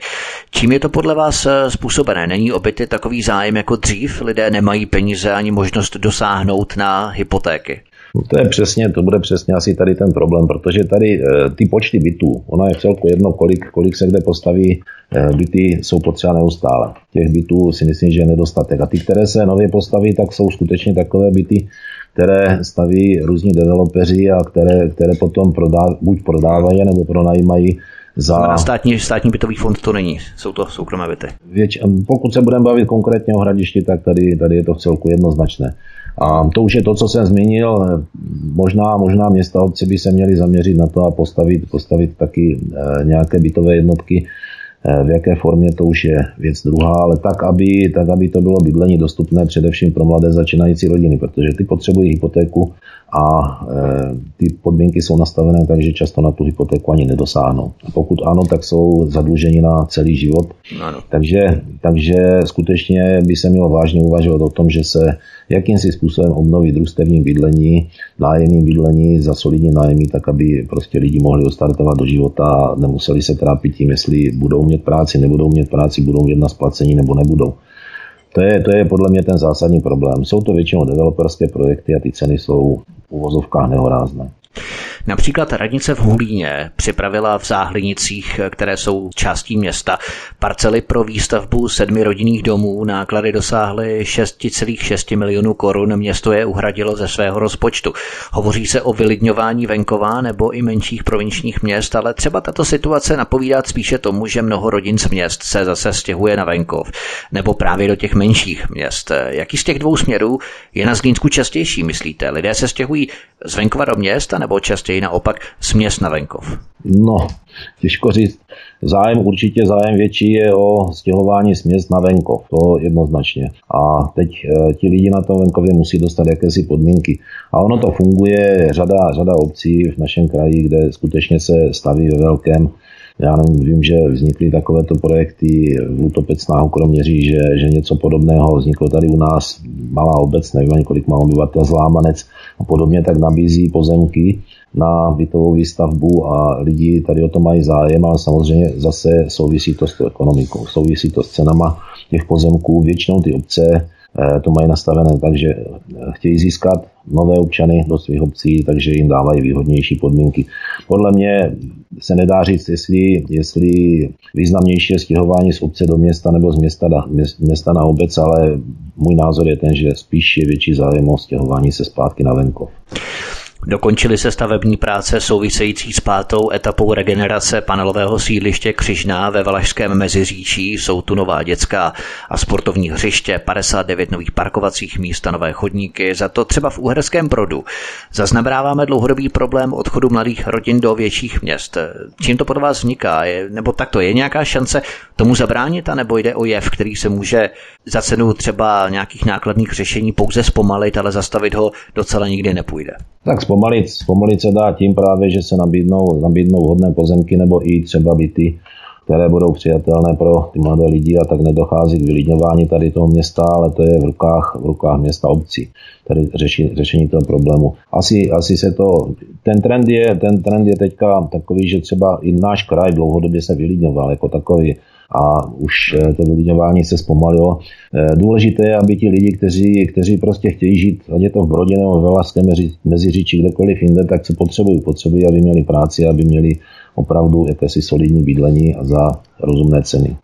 Speaker 1: Čím je to podle vás eh, způsobené? Není obyty takový zájem jako dřív? Lidé nemají peníze ani možnost dosáhnout na hypotéky.
Speaker 2: No to je přesně, to bude přesně asi tady ten problém, protože tady e, ty počty bytů, ona je celku jedno, kolik, kolik se kde postaví, e, byty jsou potřeba neustále. Těch bytů si myslím, že je nedostatek. A ty, které se nově postaví, tak jsou skutečně takové byty, které staví různí developeři a které, které potom prodá, buď prodávají nebo pronajímají za...
Speaker 1: státní, státní bytový fond to není, jsou to soukromé byty.
Speaker 2: Věč, pokud se budeme bavit konkrétně o hradišti, tak tady, tady je to v celku jednoznačné. A to už je to, co jsem zmínil. Možná, možná města obce by se měly zaměřit na to a postavit, postavit taky eh, nějaké bytové jednotky, v jaké formě to už je věc druhá, ale tak aby, tak, aby to bylo bydlení dostupné především pro mladé začínající rodiny, protože ty potřebují hypotéku a e, ty podmínky jsou nastavené tak, že často na tu hypotéku ani nedosáhnou. A pokud ano, tak jsou zadluženi na celý život. Ano. Takže, takže skutečně by se mělo vážně uvažovat o tom, že se jakýmsi způsobem obnoví družstevní bydlení, nájemní bydlení za solidní nájemní, tak aby prostě lidi mohli ostartovat do života a nemuseli se trápit tím, jestli budou mít práci, nebudou mít práci, budou mít na splacení nebo nebudou. To je, to je podle mě ten zásadní problém. Jsou to většinou developerské projekty a ty ceny jsou v uvozovkách nehorázné.
Speaker 1: Například radnice v Hulíně připravila v Záhlinicích, které jsou částí města, parcely pro výstavbu sedmi rodinných domů. Náklady dosáhly 6,6 milionů korun. Město je uhradilo ze svého rozpočtu. Hovoří se o vylidňování venková nebo i menších provinčních měst, ale třeba tato situace napovídá spíše tomu, že mnoho rodin z měst se zase stěhuje na venkov nebo právě do těch menších měst. Jaký z těch dvou směrů je na Zlínsku častější, myslíte? Lidé se stěhují z venkova do města nebo častěji naopak z měst na venkov?
Speaker 2: No, těžko říct. Zájem určitě zájem větší je o stěhování z měst na venkov, to jednoznačně. A teď e, ti lidi na tom venkově musí dostat jakési podmínky. A ono to funguje, řada, řada obcí v našem kraji, kde skutečně se staví ve velkém já nevím, vím, že vznikly takovéto projekty v Lutopecnáhu Kroměří, že, že něco podobného vzniklo tady u nás, malá obec, nevím ani kolik má obyvatel, Zlámanec a podobně, tak nabízí pozemky na bytovou výstavbu a lidi tady o to mají zájem, ale samozřejmě zase souvisí to s tou ekonomikou, souvisí to s cenama těch pozemků. Většinou ty obce Eh, to mají nastavené tak, že eh, chtějí získat nové občany do svých obcí, takže jim dávají výhodnější podmínky. Podle mě se nedá říct, jestli, jestli významnější je stěhování z obce do města nebo z města, na, města na obec, ale můj názor je ten, že spíš je větší zájem o stěhování se zpátky na venkov.
Speaker 1: Dokončily se stavební práce související s pátou etapou regenerace panelového sídliště Křižná ve Valašském Meziříčí. Jsou tu nová dětská a sportovní hřiště, 59 nových parkovacích míst a nové chodníky. Za to třeba v Uherském Brodu zaznamenáváme dlouhodobý problém odchodu mladých rodin do větších měst. Čím to pod vás vzniká? Je, nebo takto je nějaká šance tomu zabránit, anebo jde o jev, který se může za cenu třeba nějakých nákladných řešení pouze zpomalit, ale zastavit ho docela nikdy nepůjde?
Speaker 2: Tak zpomalit, zpomalit se dá tím právě, že se nabídnou, nabídnou hodné pozemky nebo i třeba byty, které budou přijatelné pro ty mladé lidi a tak nedochází k vylidňování tady toho města, ale to je v rukách, v rukách města obcí, tady řeší, řešení toho problému. Asi, asi se to, ten trend je, ten trend je teďka takový, že třeba i náš kraj dlouhodobě se vylidňoval jako takový a už eh, to vylidňování se zpomalilo. Eh, důležité je, aby ti lidi, kteří, kteří prostě chtějí žít, ať je to v Brodě nebo ve Laské Meziříči, kdekoliv jinde, tak co potřebují? Potřebují, aby měli práci, aby měli opravdu jakési solidní bydlení a za rozumné ceny.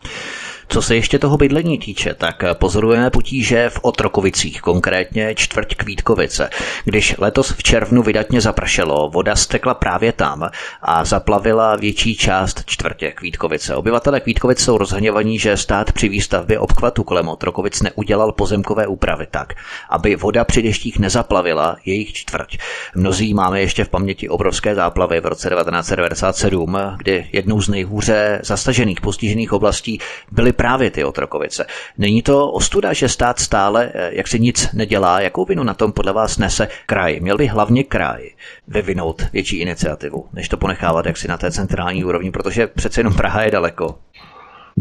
Speaker 1: Co se ještě toho bydlení týče, tak pozorujeme potíže v Otrokovicích, konkrétně čtvrť Kvítkovice. Když letos v červnu vydatně zapršelo, voda stekla právě tam a zaplavila větší část čtvrtě Kvítkovice. Obyvatele Kvítkovic jsou rozhněvaní, že stát při výstavbě obchvatu kolem Otrokovic neudělal pozemkové úpravy tak, aby voda při deštích nezaplavila jejich čtvrť. Mnozí máme ještě v paměti obrovské záplavy v roce 1997, kdy jednou z nejhůře zastažených postižených oblastí byly právě ty otrokovice. Není to ostuda, že stát stále eh, jak si nic nedělá? Jakou vinu na tom podle vás nese kraj? Měl by hlavně kraj vyvinout větší iniciativu, než to ponechávat jaksi na té centrální úrovni, protože přece jenom Praha je daleko.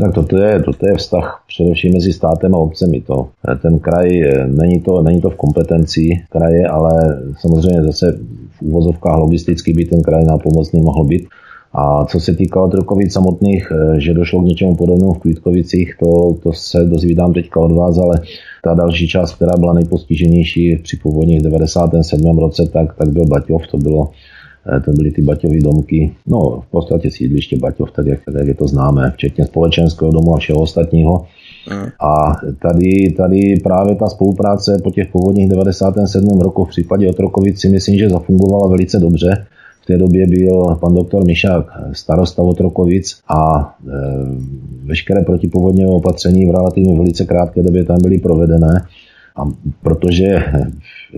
Speaker 2: Tak toto je, toto je vztah především mezi státem a obcemi. To. Eh, ten kraj, eh, není to, není to v kompetenci kraje, ale samozřejmě zase v úvozovkách logisticky by ten kraj nápomocný mohl být. A co se týká Otrokovic samotných, eh, že došlo k něčemu podobnému v Kvítkovicích, to, to se dozvídám teďka od vás, ale ta další část, která byla nejpostiženější při původních 97. roce, tak, tak byl Baťov, to bylo eh, to byly ty Baťové domky, no v podstatě sídliště Baťov, tak jak, tak je to známe, včetně společenského domu a všeho ostatního. Mm. A tady, tady právě ta spolupráce po těch původních 97. roku v případě Otrokovic si myslím, že zafungovala velice dobře té době byl pan doktor Mišák starosta Otrokovic a e, veškeré protipovodňové opatření v relativně velice krátké době tam byly provedené. A protože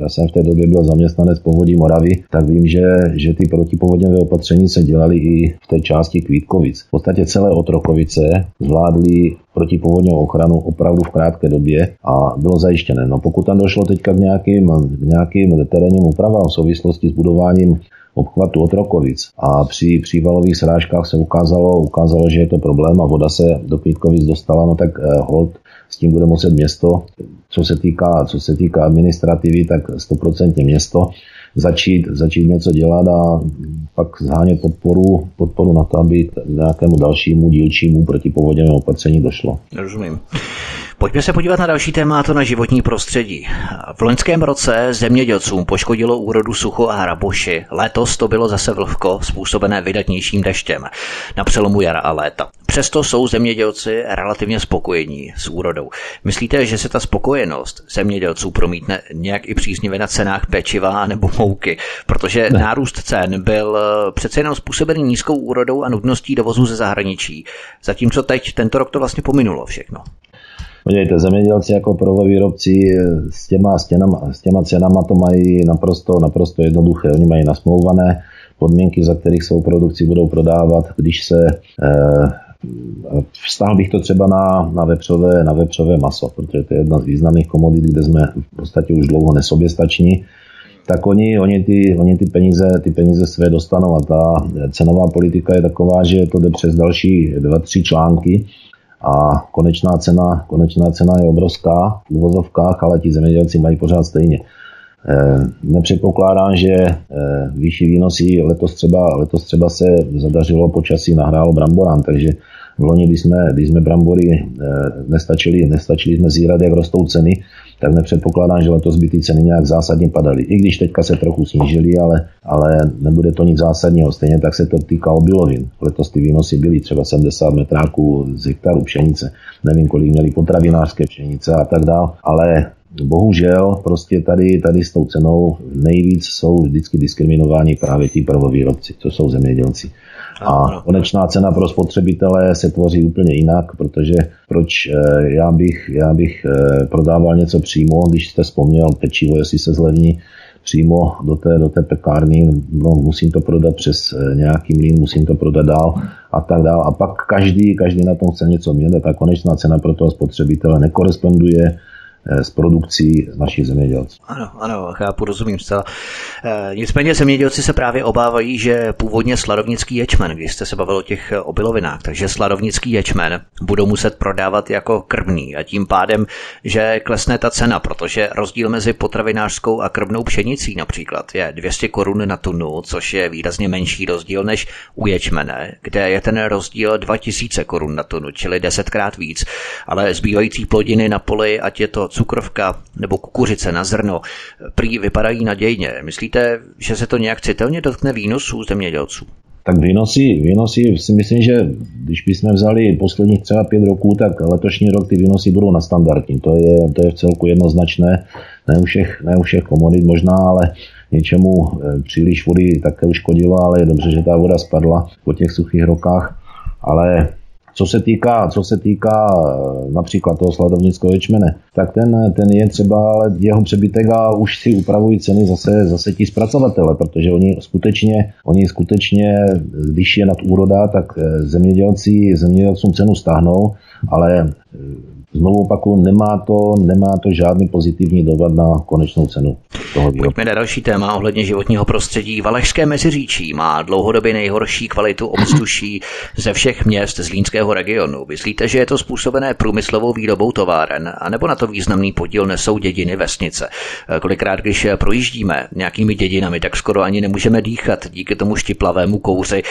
Speaker 2: já jsem v té době byl zaměstnanec povodí Moravy, tak vím, že, že ty protipovodňové opatření se dělaly i v té části Kvítkovic. V podstatě celé Otrokovice zvládly protipovodňovou ochranu opravdu v krátké době a bylo zajištěné. No pokud tam došlo teďka k nějakým, k nějakým terénním úpravám v souvislosti s budováním obchvatu Otrokovic. A při přívalových srážkách se ukázalo, ukázalo, že je to problém a voda se do Kvítkovic dostala, no tak eh, hold s tím bude muset město, co se týká, co se týká administrativy, tak 100% město začít, začít něco dělat a pak zhánět podporu, podporu na to, aby nějakému dalšímu dílčímu protipovodňovému opatření došlo.
Speaker 1: Rozumím. Pojďme se podívat na další téma, to na životní prostředí. V loňském roce zemědělcům poškodilo úrodu sucho a hraboši. Letos to bylo zase vlhko, způsobené vydatnějším deštěm na přelomu jara a léta. Přesto jsou zemědělci relativně spokojení s úrodou. Myslíte, že se ta spokojenost zemědělců promítne nějak i příznivě na cenách pečiva nebo mouky? Protože ne. nárůst cen byl eh, přece jenom způsobený nízkou úrodou a nutností dovozu ze zahraničí. Zatímco teď tento rok to vlastně pominulo všechno.
Speaker 2: Podívejte, zemědělci jako prvovýrobci s těma, s, těma, s těma cenama to mají naprosto, naprosto jednoduché. Oni mají nasmlouvané podmínky, za kterých svou produkci budou prodávat. Když se eh, Vstal bych to třeba na, na, vepřové, na vepřové maso, protože to je jedna z významných komodit, kde jsme v podstatě už dlouho nesoběstační tak oni, oni, ty, oni ty, peníze, ty peníze své dostanou a ta cenová politika je taková, že to jde přes další dva, tři články a konečná cena, konečná cena je obrovská v úvozovkách, ale ti zemědělci mají pořád stejně. E, nepředpokládám, že e, vyšší výnosy letos třeba, letos třeba se zadařilo počasí nahrálo bramborám, takže v loni, když jsme, když jsme brambory e, nestačili, nestačili jsme zírat, jak rostou ceny, tak nepředpokládám, že letos by ty ceny nějak zásadně padaly. I když teďka se trochu snížily, ale, ale nebude to nic zásadního. Stejně tak se to týká obilovin. Letos ty výnosy byly třeba 70 metráků z hektaru pšenice. Nevím, kolik měli potravinářské pšenice a tak dále, ale bohužel prostě tady, tady s tou cenou nejvíc jsou vždycky diskriminováni právě ti prvovýrobci, to jsou zemědělci. A konečná cena pro spotřebitele se tvoří úplně jinak, protože proč eh, já bych, já bych eh, prodával něco přímo, když jste vzpomněl pečivo, jestli se zlevní, přímo do té, do té pekárny, no, musím to prodat přes eh, nějaký mlín, musím to prodat dál a tak dál. A pak každý, každý na tom chce něco mět a ta konečná cena pro toho spotřebitele nekoresponduje s produkcí našich zemědělců.
Speaker 1: Ano, ano, chápu, rozumím zcela. E, nicméně zemědělci se právě obávají, že původně sladovnický ječmen, když jste se bavil o těch obilovinách, takže sladovnický ječmen budou muset prodávat jako krvný a tím pádem, že klesne ta cena, protože rozdíl mezi potravinářskou a krvnou pšenicí například je 200 korun na tunu, což je výrazně menší rozdíl než u ječmene, kde je ten rozdíl 2000 korun na tunu, čili desetkrát víc, ale zbývající plodiny na poli, ať je to cukrovka nebo kukuřice na zrno, prý vypadají nadějně. Myslíte, že se to nějak citelně dotkne výnosů zemědělců?
Speaker 2: Tak výnosy, výnosy si myslím, že když bychom vzali posledních třeba pět roků, tak letošní rok ty výnosy budou na standardní. To je, to je v celku jednoznačné. Ne u všech, ne u všech komodit možná, ale něčemu eh, příliš vody také uškodilo, ale je dobře, že ta voda spadla po těch suchých rokách. Ale co se týká, co se týká eh, například toho sladovnického ječmene, tak ten, ten je třeba ale jeho přebytek a už si upravují ceny zase, zase ti zpracovatele, protože oni skutečně, oni skutečně, když je nad úroda, tak eh, zemědělci, zemědělcům cenu stáhnou, ale Znovu opakuju, nemá to, nemá to žádný pozitivní dopad na konečnou cenu toho výrobku.
Speaker 1: Pojďme na další téma ohledně životního prostředí. Valešské meziříčí má dlouhodobě nejhorší kvalitu ovzduší ze všech měst z Línského regionu. Myslíte, že je to způsobené průmyslovou výrobou továren, anebo na to významný podíl nesou dědiny vesnice? Kolikrát, když projíždíme nějakými dědinami, tak skoro ani nemůžeme dýchat díky tomu štiplavému kouři.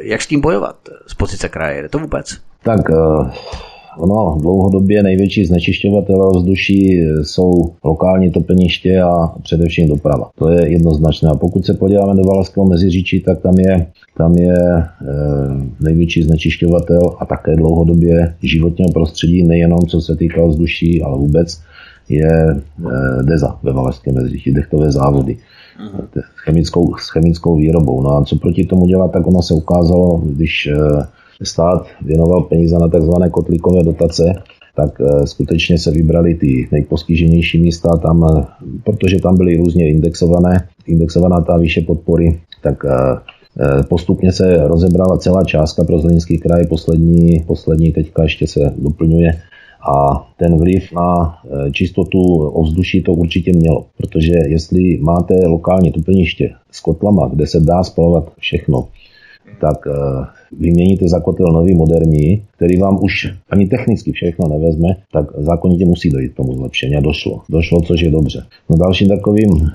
Speaker 1: Jak s tím bojovat z pozice kraje? Je to vůbec?
Speaker 2: Tak uh Ono dlouhodobě největší znečišťovatel ovzduší jsou lokální topeniště a především doprava. To je jednoznačné. A pokud se podíváme do Valaského meziříčí, tak tam je, tam je e, největší znečišťovatel a také dlouhodobě životního prostředí, nejenom co se týká ovzduší, ale vůbec je e, DEZA ve Valašském meziříčí, dechtové závody s chemickou, s chemickou výrobou. No a co proti tomu dělat, tak ono se ukázalo, když e, stát věnoval peníze na tzv. kotlíkové dotace, tak eh, skutečně se vybrali ty nejpostiženější místa tam, eh, protože tam byly různě indexované, indexovaná ta výše podpory, tak eh, postupně se rozebrala celá částka pro Zlínský kraj, poslední, poslední teďka ještě se doplňuje a ten vliv na čistotu ovzduší to určitě mělo, protože jestli máte lokální tupeniště s kotlama, kde se dá spalovat všechno, tak vyměníte za kotel nový moderní, který vám už ani technicky všechno nevezme, tak zákonitě musí dojít k tomu zlepšení a došlo. Došlo, což je dobře. No dalším takovým e,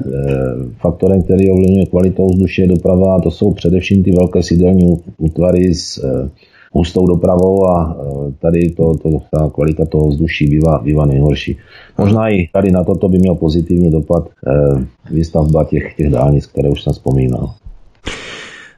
Speaker 2: faktorem, který ovlivňuje kvalitu ovzduší je doprava, to jsou především ty velké sídelní útvary s e, hustou dopravou a tady to, to, ta kvalita toho vzduší bývá, bývá nejhorší. Možná i tady na toto by měl pozitivní dopad výstavba těch, těch dálnic, které už jsem vzpomínal.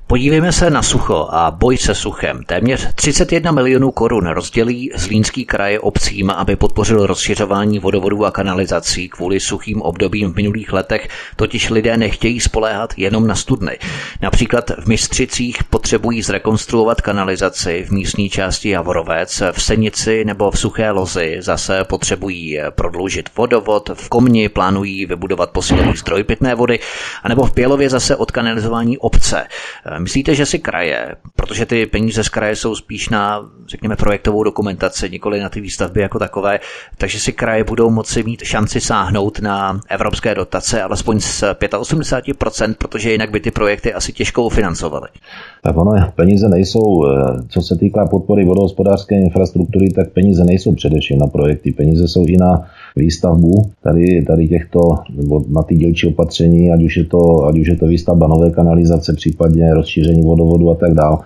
Speaker 1: Podívejme se na sucho a boj se suchem. Téměř 31 milionů korun rozdělí Zlínský kraj obcím, aby podpořil rozšiřování vodovodů a kanalizací kvůli suchým obdobím v minulých letech, totiž lidé nechtějí spoléhat jenom na studny. Například v Mistřicích potřebují zrekonstruovat kanalizaci v místní části Javorovec, v Senici nebo v Suché Lozi zase potřebují prodloužit vodovod, v Komni plánují vybudovat posilový zdroj pitné vody, anebo v Pělově zase odkanalizování obce. Myslíte, že si kraje, protože ty peníze z kraje jsou spíš na, řekněme, projektovou dokumentaci, nikoli na ty výstavby jako takové, takže si kraje budou moci mít šanci sáhnout na evropské dotace alespoň z 85%, protože jinak by ty projekty asi těžko ufinancovaly.
Speaker 2: Tak ono, peníze nejsou, eh, co se týká podpory vodohospodářské infrastruktury, tak peníze nejsou především na projekty, peníze jsou i na výstavbu tady, tady těchto, nebo na ty dílčí opatření, ať už, je to, ať už je to výstavba nové kanalizace, případně rozšíření vodovodu a tak dále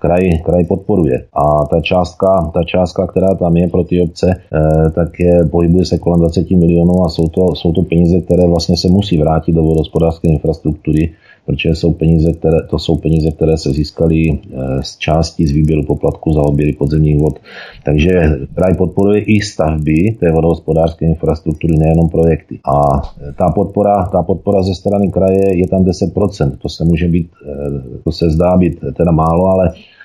Speaker 2: kraj, kraj podporuje. A ta částka, ta částka, která tam je pro ty obce, eh, tak je, pohybuje se kolem 20 milionů a jsou to, jsou to peníze, které vlastně se musí vrátit do vodohospodářské infrastruktury protože jsou peníze, které, to jsou peníze, které se získaly eh, z části z výběru poplatku za oběry podzemních vod. Takže kraj podporuje i stavby té vodohospodářské infrastruktury, nejenom projekty. A ta podpora, ta podpora ze strany kraje je tam 10%. To se může být, eh, to se zdá být teda málo, ale Eh,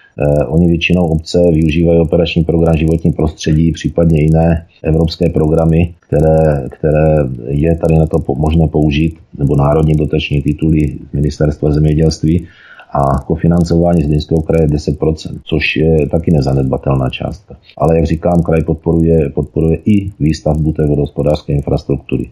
Speaker 2: oni většinou obce využívají operační program životní prostředí, případně jiné evropské programy, které, které je tady na to možné použít, nebo národní dotační tituly ministerstva zemědělství. a kofinancování z Zlínského kraje 10%, což je taky nezanedbatelná částka. Ale jak říkám, kraj podporuje, podporuje i výstavbu té vodohospodářské infrastruktury.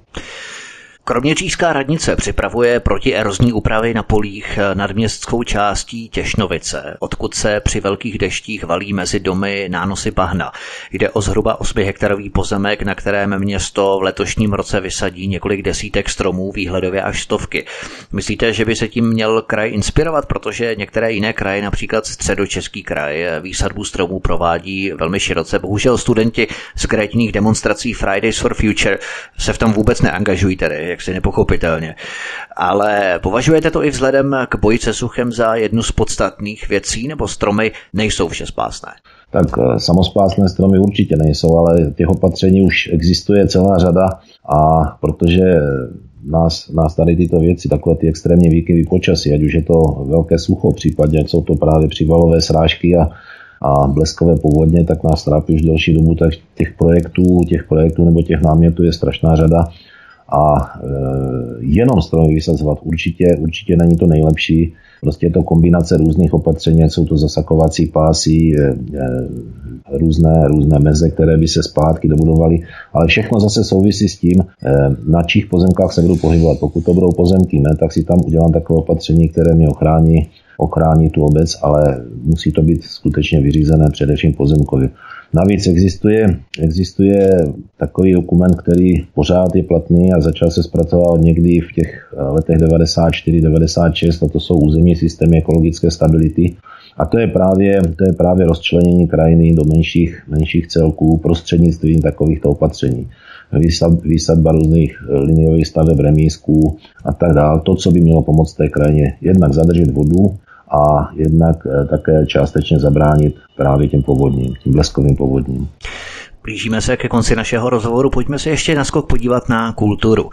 Speaker 1: Kroměřížská radnice připravuje protierozní úpravy na polích nad městskou částí Těšnovice, odkud se při velkých deštích valí mezi domy nánosy bahna. Jde o zhruba 8 hektarový pozemek, na kterém město v letošním roce vysadí několik desítek stromů, výhledově až stovky. Myslíte, že by se tím měl kraj inspirovat, protože některé jiné kraje, například středočeský kraj, výsadbu stromů provádí velmi široce. Bohužel studenti z krétních demonstrací Fridays for Future se v tom vůbec neangažují tedy jaksi nepochopitelně. Ale považujete to i vzhledem k boji se suchem za jednu z podstatných věcí, nebo stromy nejsou vše spásné?
Speaker 2: Tak eh, samospásné stromy určitě nejsou, ale těch opatření už existuje celá řada a protože nás, nás tady tyto věci, takové ty extrémní výkyvy počasí, ať už je to velké sucho, případně ať jsou to právě přívalové srážky a a bleskové povodně, tak nás trápí už delší dobu, tak těch projektů, těch projektů nebo těch námětů je strašná řada a e, jenom stromy vysazovat určitě, určitě není to nejlepší. Prostě je to kombinace různých opatření, jsou to zasakovací pásy, e, e, různé, různé meze, které by se zpátky dobudovaly, ale všechno zase souvisí s tím, na čích pozemkách se budu pohybovat. Pokud to budou pozemky ne, tak si tam udělám takové opatření, které mě ochrání, ochrání tu obec, ale musí to být skutečně vyřízené především pozemkově. Navíc existuje, existuje takový dokument, který pořád je platný a začal se zpracovat někdy v těch letech 94-96 a to jsou územní systémy ekologické stability. A to je právě, to je právě rozčlenění krajiny do menších, menších celků prostřednictvím takovýchto opatření. Výsadba různých liniových staveb remísků a tak dále. To, co by mělo pomoct té krajině, jednak zadržet vodu, a jednak eh, také částečně zabránit právě těm povodním, tím bleskovým povodním.
Speaker 1: Blížíme se ke konci našeho rozhovoru, pojďme se ještě naskok podívat na kulturu.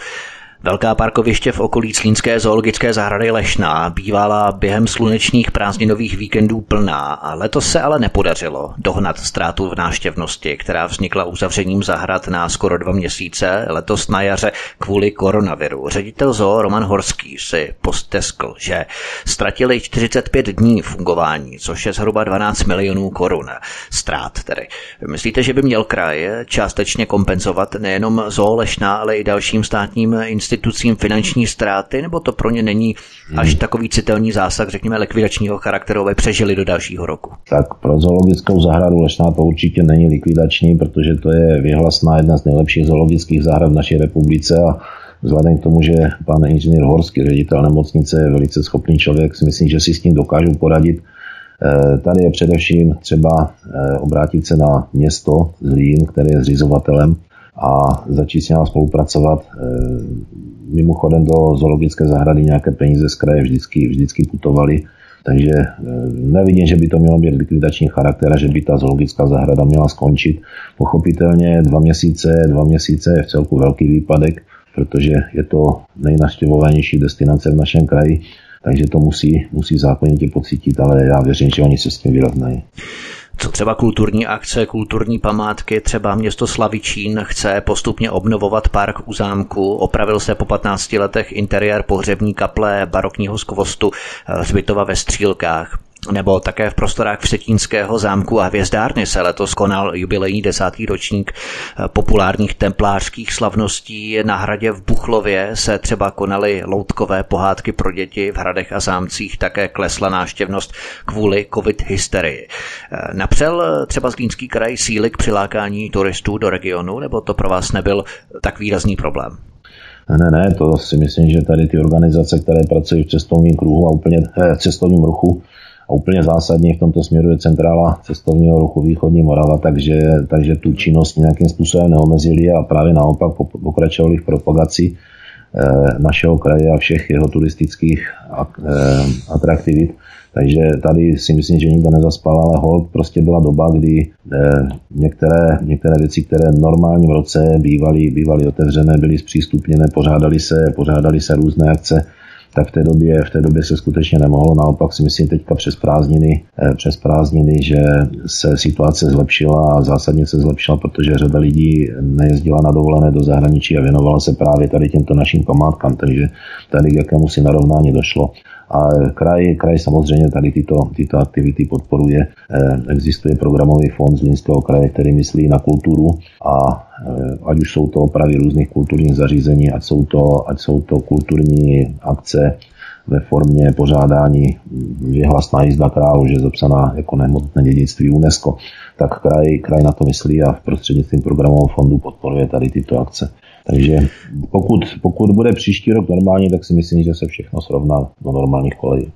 Speaker 1: Velká parkoviště v okolí Slínské zoologické zahrady Lešná bývala během slunečních prázdninových víkendů plná a letos se ale nepodařilo dohnat ztrátu v náštěvnosti, která vznikla uzavřením zahrad na skoro dva měsíce letos na jaře kvůli koronaviru. Ředitel zoo Roman Horský si posteskl, že ztratili 45 dní fungování, což je zhruba 12 milionů korun. Ztrát tedy. Myslíte, že by měl kraj částečně kompenzovat nejenom zoo Lešná, ale i dalším státním institucím institucím finanční ztráty, nebo to pro ně není až hmm. takový citelný zásah, řekněme, likvidačního charakteru, aby přežili do dalšího roku?
Speaker 2: Tak pro zoologickou zahradu Lešná to určitě není likvidační, protože to je vyhlasná jedna z nejlepších zoologických zahrad v naší republice a Vzhledem k tomu, že pan inženýr Horský, ředitel nemocnice, je velice schopný člověk, si myslím, že si s tím dokážu poradit. Eh, tady je především třeba eh, obrátit se na město Zlín, které je zřizovatelem a začít s něma spolupracovat. E, mimochodem do zoologické zahrady nějaké peníze z kraje vždycky, vždycky putovaly, takže e, nevidím, že by to mělo být likvidační charakter a že by ta zoologická zahrada měla skončit. Pochopitelně dva měsíce, dva měsíce je v celku velký výpadek, protože je to nejnaštěvovanější destinace v našem kraji, takže to musí, musí zákonitě pocítit, ale já věřím, že oni se s tím vyrovnají.
Speaker 1: Třeba kulturní akce, kulturní památky, třeba město Slavičín chce postupně obnovovat park u zámku, opravil se po 15 letech interiér pohřební kaple barokního skvostu zbytova ve Střílkách. Nebo také v prostorách Vsetínského zámku a hvězdárny se letos konal jubilejní desátý ročník eh, populárních templářských slavností. Na hradě v Buchlově se třeba konaly loutkové pohádky pro děti, v hradech a zámcích také klesla náštěvnost kvůli covid hysterii. Eh, napřel třeba Zlínský kraj síly k přilákání turistů do regionu, nebo to pro vás nebyl tak výrazný problém?
Speaker 2: Ne, ne, to si myslím, že tady ty organizace, které pracují v cestovním kruhu a úplně eh, cestovním ruchu, a úplně zásadní v tomto směru je centrála cestovního ruchu Východní Morava, takže, takže tu činnost nějakým způsobem neomezili a právě naopak pokračovali v propagaci eh, našeho kraje a všech jeho turistických eh, atraktivit. Takže tady si myslím, že nikdo nezaspal, ale hold prostě byla doba, kdy eh, některé, některé věci, které v normálním roce bývaly, bývaly otevřené, byly zpřístupněné, pořádali se, pořádali se různé akce, tak v té době, v té době se skutečně nemohlo. Naopak si myslím teďka přes prázdniny, eh, přes prázdniny, že se situace zlepšila a zásadně se zlepšila, protože řada lidí nejezdila na dovolené do zahraničí a věnovala se právě tady těmto našim památkám, takže tady k jakému si narovnání došlo. A kraj, kraj samozřejmě tady tyto, tyto aktivity podporuje. Existuje programový fond z Línského kraje, který myslí na kulturu a ať už jsou to opravy různých kulturních zařízení, ať jsou to, ať jsou to kulturní akce, ve formě pořádání vyhlasná jízda králu, že je zapsaná jako nehmotné dědictví UNESCO, tak kraj, kraj na to myslí a v prostřednictvím programového fondu podporuje tady tyto akce. Takže pokud, pokud bude příští rok normální, tak si myslím, že se všechno srovná do normálních kolejí.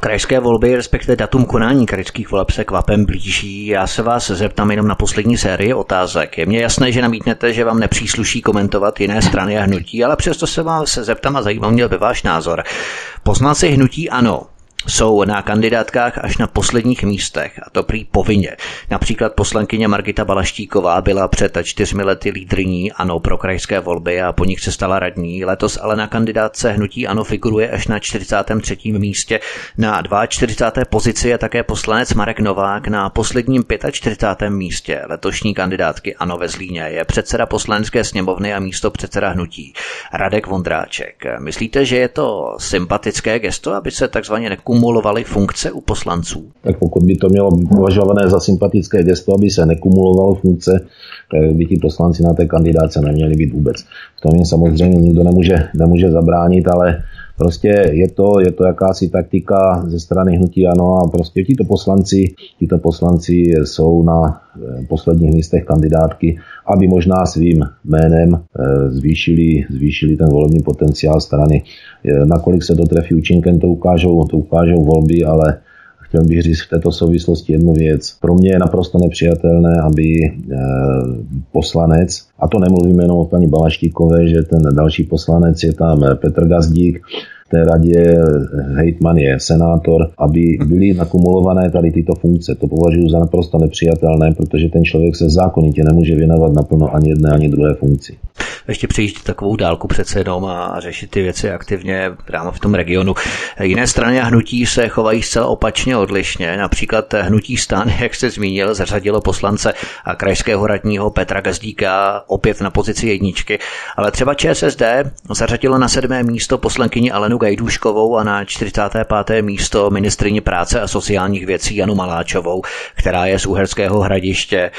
Speaker 1: Krajské volby, respektive datum konání krajských voleb se kvapem blíží. Já se vás zeptám jenom na poslední sérii otázek. Je mně jasné, že namítnete, že vám nepřísluší komentovat jiné strany a hnutí, ale přesto se vás zeptám a zajímá mě by váš názor. Poslanci hnutí ano, jsou na kandidátkách až na posledních místech, a to prý povinně. Například poslankyně Margita Balaštíková byla před čtyřmi lety lídrní ANO pro krajské volby a po nich se stala radní. Letos ale na kandidátce hnutí ANO figuruje až na 43. místě. Na 42. pozici je také poslanec Marek Novák na posledním 45. místě. Letošní kandidátky ANO ve Zlíně je předseda poslanecké sněmovny a místo předseda hnutí Radek Vondráček. Myslíte, že je to sympatické gesto, aby se takzvaně nekum kumulovaly funkce u poslanců?
Speaker 2: Tak pokud by to mělo být považované za sympatické gesto, aby se nekumulovalo funkce, tak by ti poslanci na té kandidáce neměli být vůbec. V tom jim samozřejmě nikdo nemůže, nemůže zabránit, ale Prostě je to, je to jakási taktika ze strany hnutí ano a prostě tito poslanci, tito poslanci jsou na eh, posledních místech kandidátky, aby možná svým jménem eh, zvýšili, zvýšili ten volební potenciál strany. Nakolik se dotrefí účinkem, to ukážou, to ukážou volby, ale chtěl bych říct v této souvislosti jednu věc. Pro mě je naprosto nepřijatelné, aby eh, poslanec, a to nemluvím jenom o paní Balaštíkové, že ten další poslanec je tam Petr Gazdík, té radě hejtman je senátor, aby byly nakumulované tady tyto funkce. To považuji za naprosto nepřijatelné, protože ten člověk se zákonitě nemůže věnovat naplno ani jedné, ani druhé funkci
Speaker 1: ještě přejít takovou dálku přece jenom a řešit ty věci aktivně právě v tom regionu. Jiné strany a hnutí se chovají zcela opačně odlišně. Například hnutí stan, jak jste zmínil, zařadilo poslance a krajského radního Petra Gazdíka opět na pozici jedničky, ale třeba ČSSD zařadilo na sedmé místo poslankyni Alenu Gajduškovou a na 45. místo ministrině práce a sociálních věcí Janu Maláčovou, která je z Uherského hradiště. E,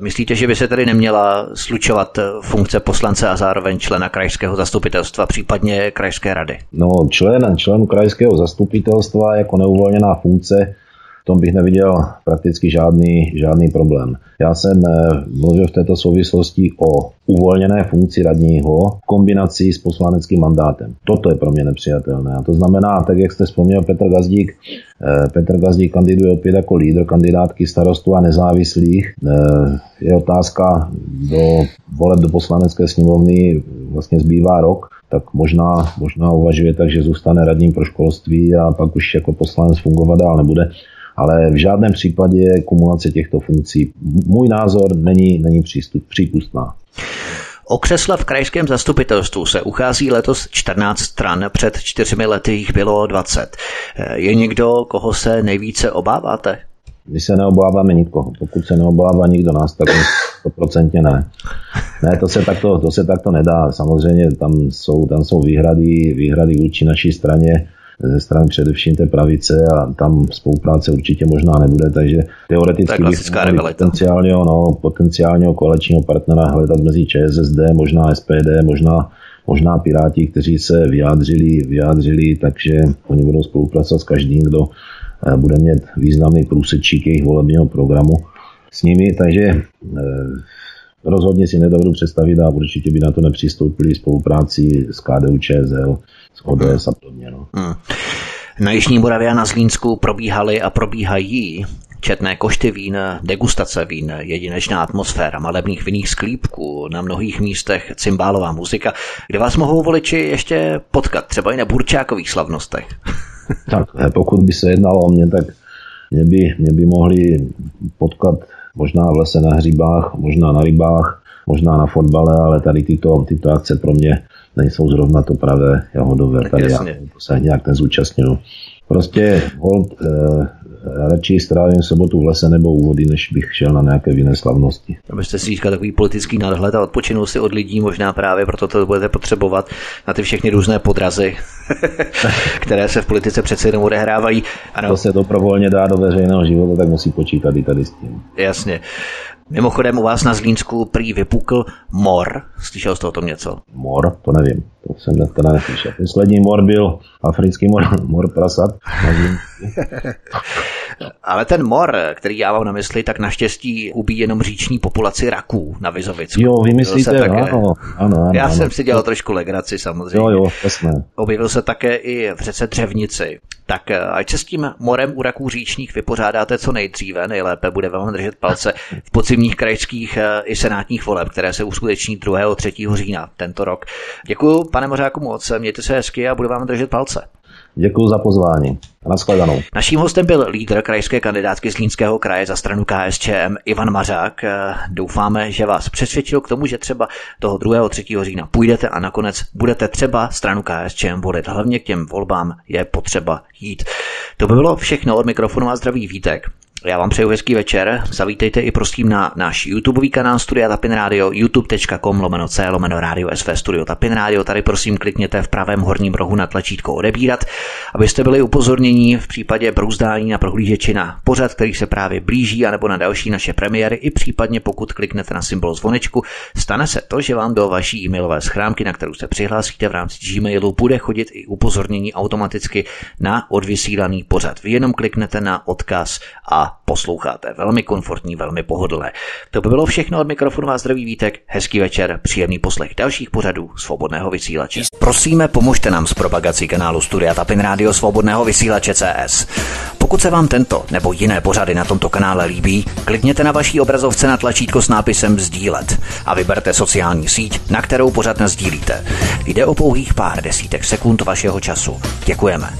Speaker 1: myslíte, že by se tedy neměla slučovat funkce poslance poslance a zároveň člena krajského zastupitelstva, případně krajské rady?
Speaker 2: No, člen, člen krajského zastupitelstva jako neuvolněná funkce v tom bych neviděl prakticky žádný, žádný problém. Já jsem eh, mluvil v této souvislosti o uvolněné funkci radního v kombinaci s poslaneckým mandátem. Toto je pro mě nepřijatelné. A to znamená, tak jak jste vzpomněl Petr Gazdík, eh, Petr Gazdík kandiduje opět jako lídr kandidátky starostu a nezávislých. Eh, je otázka do voleb do poslanecké sněmovny vlastně zbývá rok, tak možná, možná uvažuje tak, že zůstane radním pro školství a pak už jako poslanec fungovat dál nebude ale v žádném případě kumulace těchto funkcí, můj názor, není, není přístup, přípustná.
Speaker 1: O křesla v krajském zastupitelstvu se uchází letos 14 stran, před čtyřmi lety jich bylo 20. Je někdo, koho se nejvíce obáváte?
Speaker 2: My se neobáváme nikoho. Pokud se neobává nikdo nás, tak stoprocentně ne. Ne, to se, takto, to se takto nedá. Samozřejmě tam jsou, tam jsou výhrady, výhrady vůči naší straně ze strany především té pravice a tam spolupráce určitě možná nebude, takže teoreticky bych potenciálního, no, potenciálního koaličního partnera hledat mezi ČSSD, možná SPD, možná možná Piráti, kteří se vyjádřili, vyjádřili takže oni budou spolupracovat s každým, kdo eh, bude mít významný průsečík jejich volebního programu. S nimi, takže eh, rozhodně si nedovedu představit a určitě by na to nepřistoupili spolupráci s KDU ČSL ODS a podobně. No. Hmm.
Speaker 1: Na Jižní Moravě a na Zlínsku probíhaly a probíhají četné košty vín, degustace vín, jedinečná atmosféra malebných vinných sklípků, na mnohých místech cymbálová muzika, kde vás mohou voliči ještě potkat, třeba i na burčákových slavnostech.
Speaker 2: tak pokud by se jednalo o mě, tak mě by, mě by mohli potkat možná v lese na hřibách, možná na rybách, možná na fotbale, ale tady tyto, tyto akce pro mě nejsou zrovna to pravé jahodové. Tak tady jasně. já se nějak nezúčastnil. Prostě hold, eh, radši strávím sobotu v lese nebo u vody, než bych šel na nějaké jiné slavnosti.
Speaker 1: Abyste si získal takový politický nadhled a odpočinul si od lidí, možná právě proto to budete potřebovat na ty všechny různé podrazy, které se v politice přece jenom odehrávají.
Speaker 2: Ano. To se dobrovolně dá do veřejného života, tak musí počítat i tady s tím.
Speaker 1: Jasně. Mimochodem u vás na Zlínsku prý vypukl mor. Slyšel jste o tom něco?
Speaker 2: Mor? To nevím. To jsem teda neslyšel. Poslední mor byl africký mor, mor prasat.
Speaker 1: Ale ten mor, který já mám na mysli, tak naštěstí ubíjí jenom říční populaci raků na Vizovicku.
Speaker 2: Jo, vymyslíte, také... ano, ano, ano,
Speaker 1: Já
Speaker 2: ano.
Speaker 1: jsem si dělal trošku legraci samozřejmě.
Speaker 2: Jo, jo, jasné.
Speaker 1: Objevil se také i v řece Dřevnici. Tak eh, ať se s tím morem u raků říčních vypořádáte co nejdříve, nejlépe bude vám držet palce v podzimních krajských eh, i senátních voleb, které se uskuteční 2. 3. října tento rok. Děkuji, pane Mořáku, moc, mějte se hezky a budu vám držet palce.
Speaker 2: Děkuji za pozvání. Naschledanou.
Speaker 1: Naším hostem byl lídr krajské kandidátky z Línského kraje za stranu KSČM Ivan Mařák. Doufáme, že vás přesvědčil k tomu, že třeba toho 2. 3. října půjdete a nakonec budete třeba stranu KSČM volit. Hlavně k těm volbám je potřeba jít. To by bylo všechno od mikrofonu a zdraví Vítek. Já vám přeju hezký večer. Zavítejte i prosím na náš YouTube kanál Studia Tapin Radio, youtube.com lomeno C lomeno Radio SV Studio Tapin Radio. Tady prosím klikněte v pravém horním rohu na tlačítko odebírat, abyste byli upozornění v případě brouzdání na prohlížeči na pořad, který se právě blíží, anebo na další naše premiéry, i případně pokud kliknete na symbol zvonečku, stane se to, že vám do vaší e-mailové schránky, na kterou se přihlásíte v rámci Gmailu, bude chodit i upozornění automaticky na odvysílaný pořad. Vy jenom kliknete na odkaz a posloucháte. Velmi komfortní, velmi pohodlné. To by bylo všechno od mikrofonu vás zdraví vítek. Hezký večer, příjemný poslech dalších pořadů svobodného vysílače. Prosíme, pomožte nám s propagací kanálu Studia Tapin Radio Svobodného vysílače CS. Pokud se vám tento nebo jiné pořady na tomto kanále líbí, klikněte na vaší obrazovce na tlačítko s nápisem Sdílet a vyberte sociální síť, na kterou pořád sdílíte. Jde o pouhých pár desítek sekund vašeho času. Děkujeme.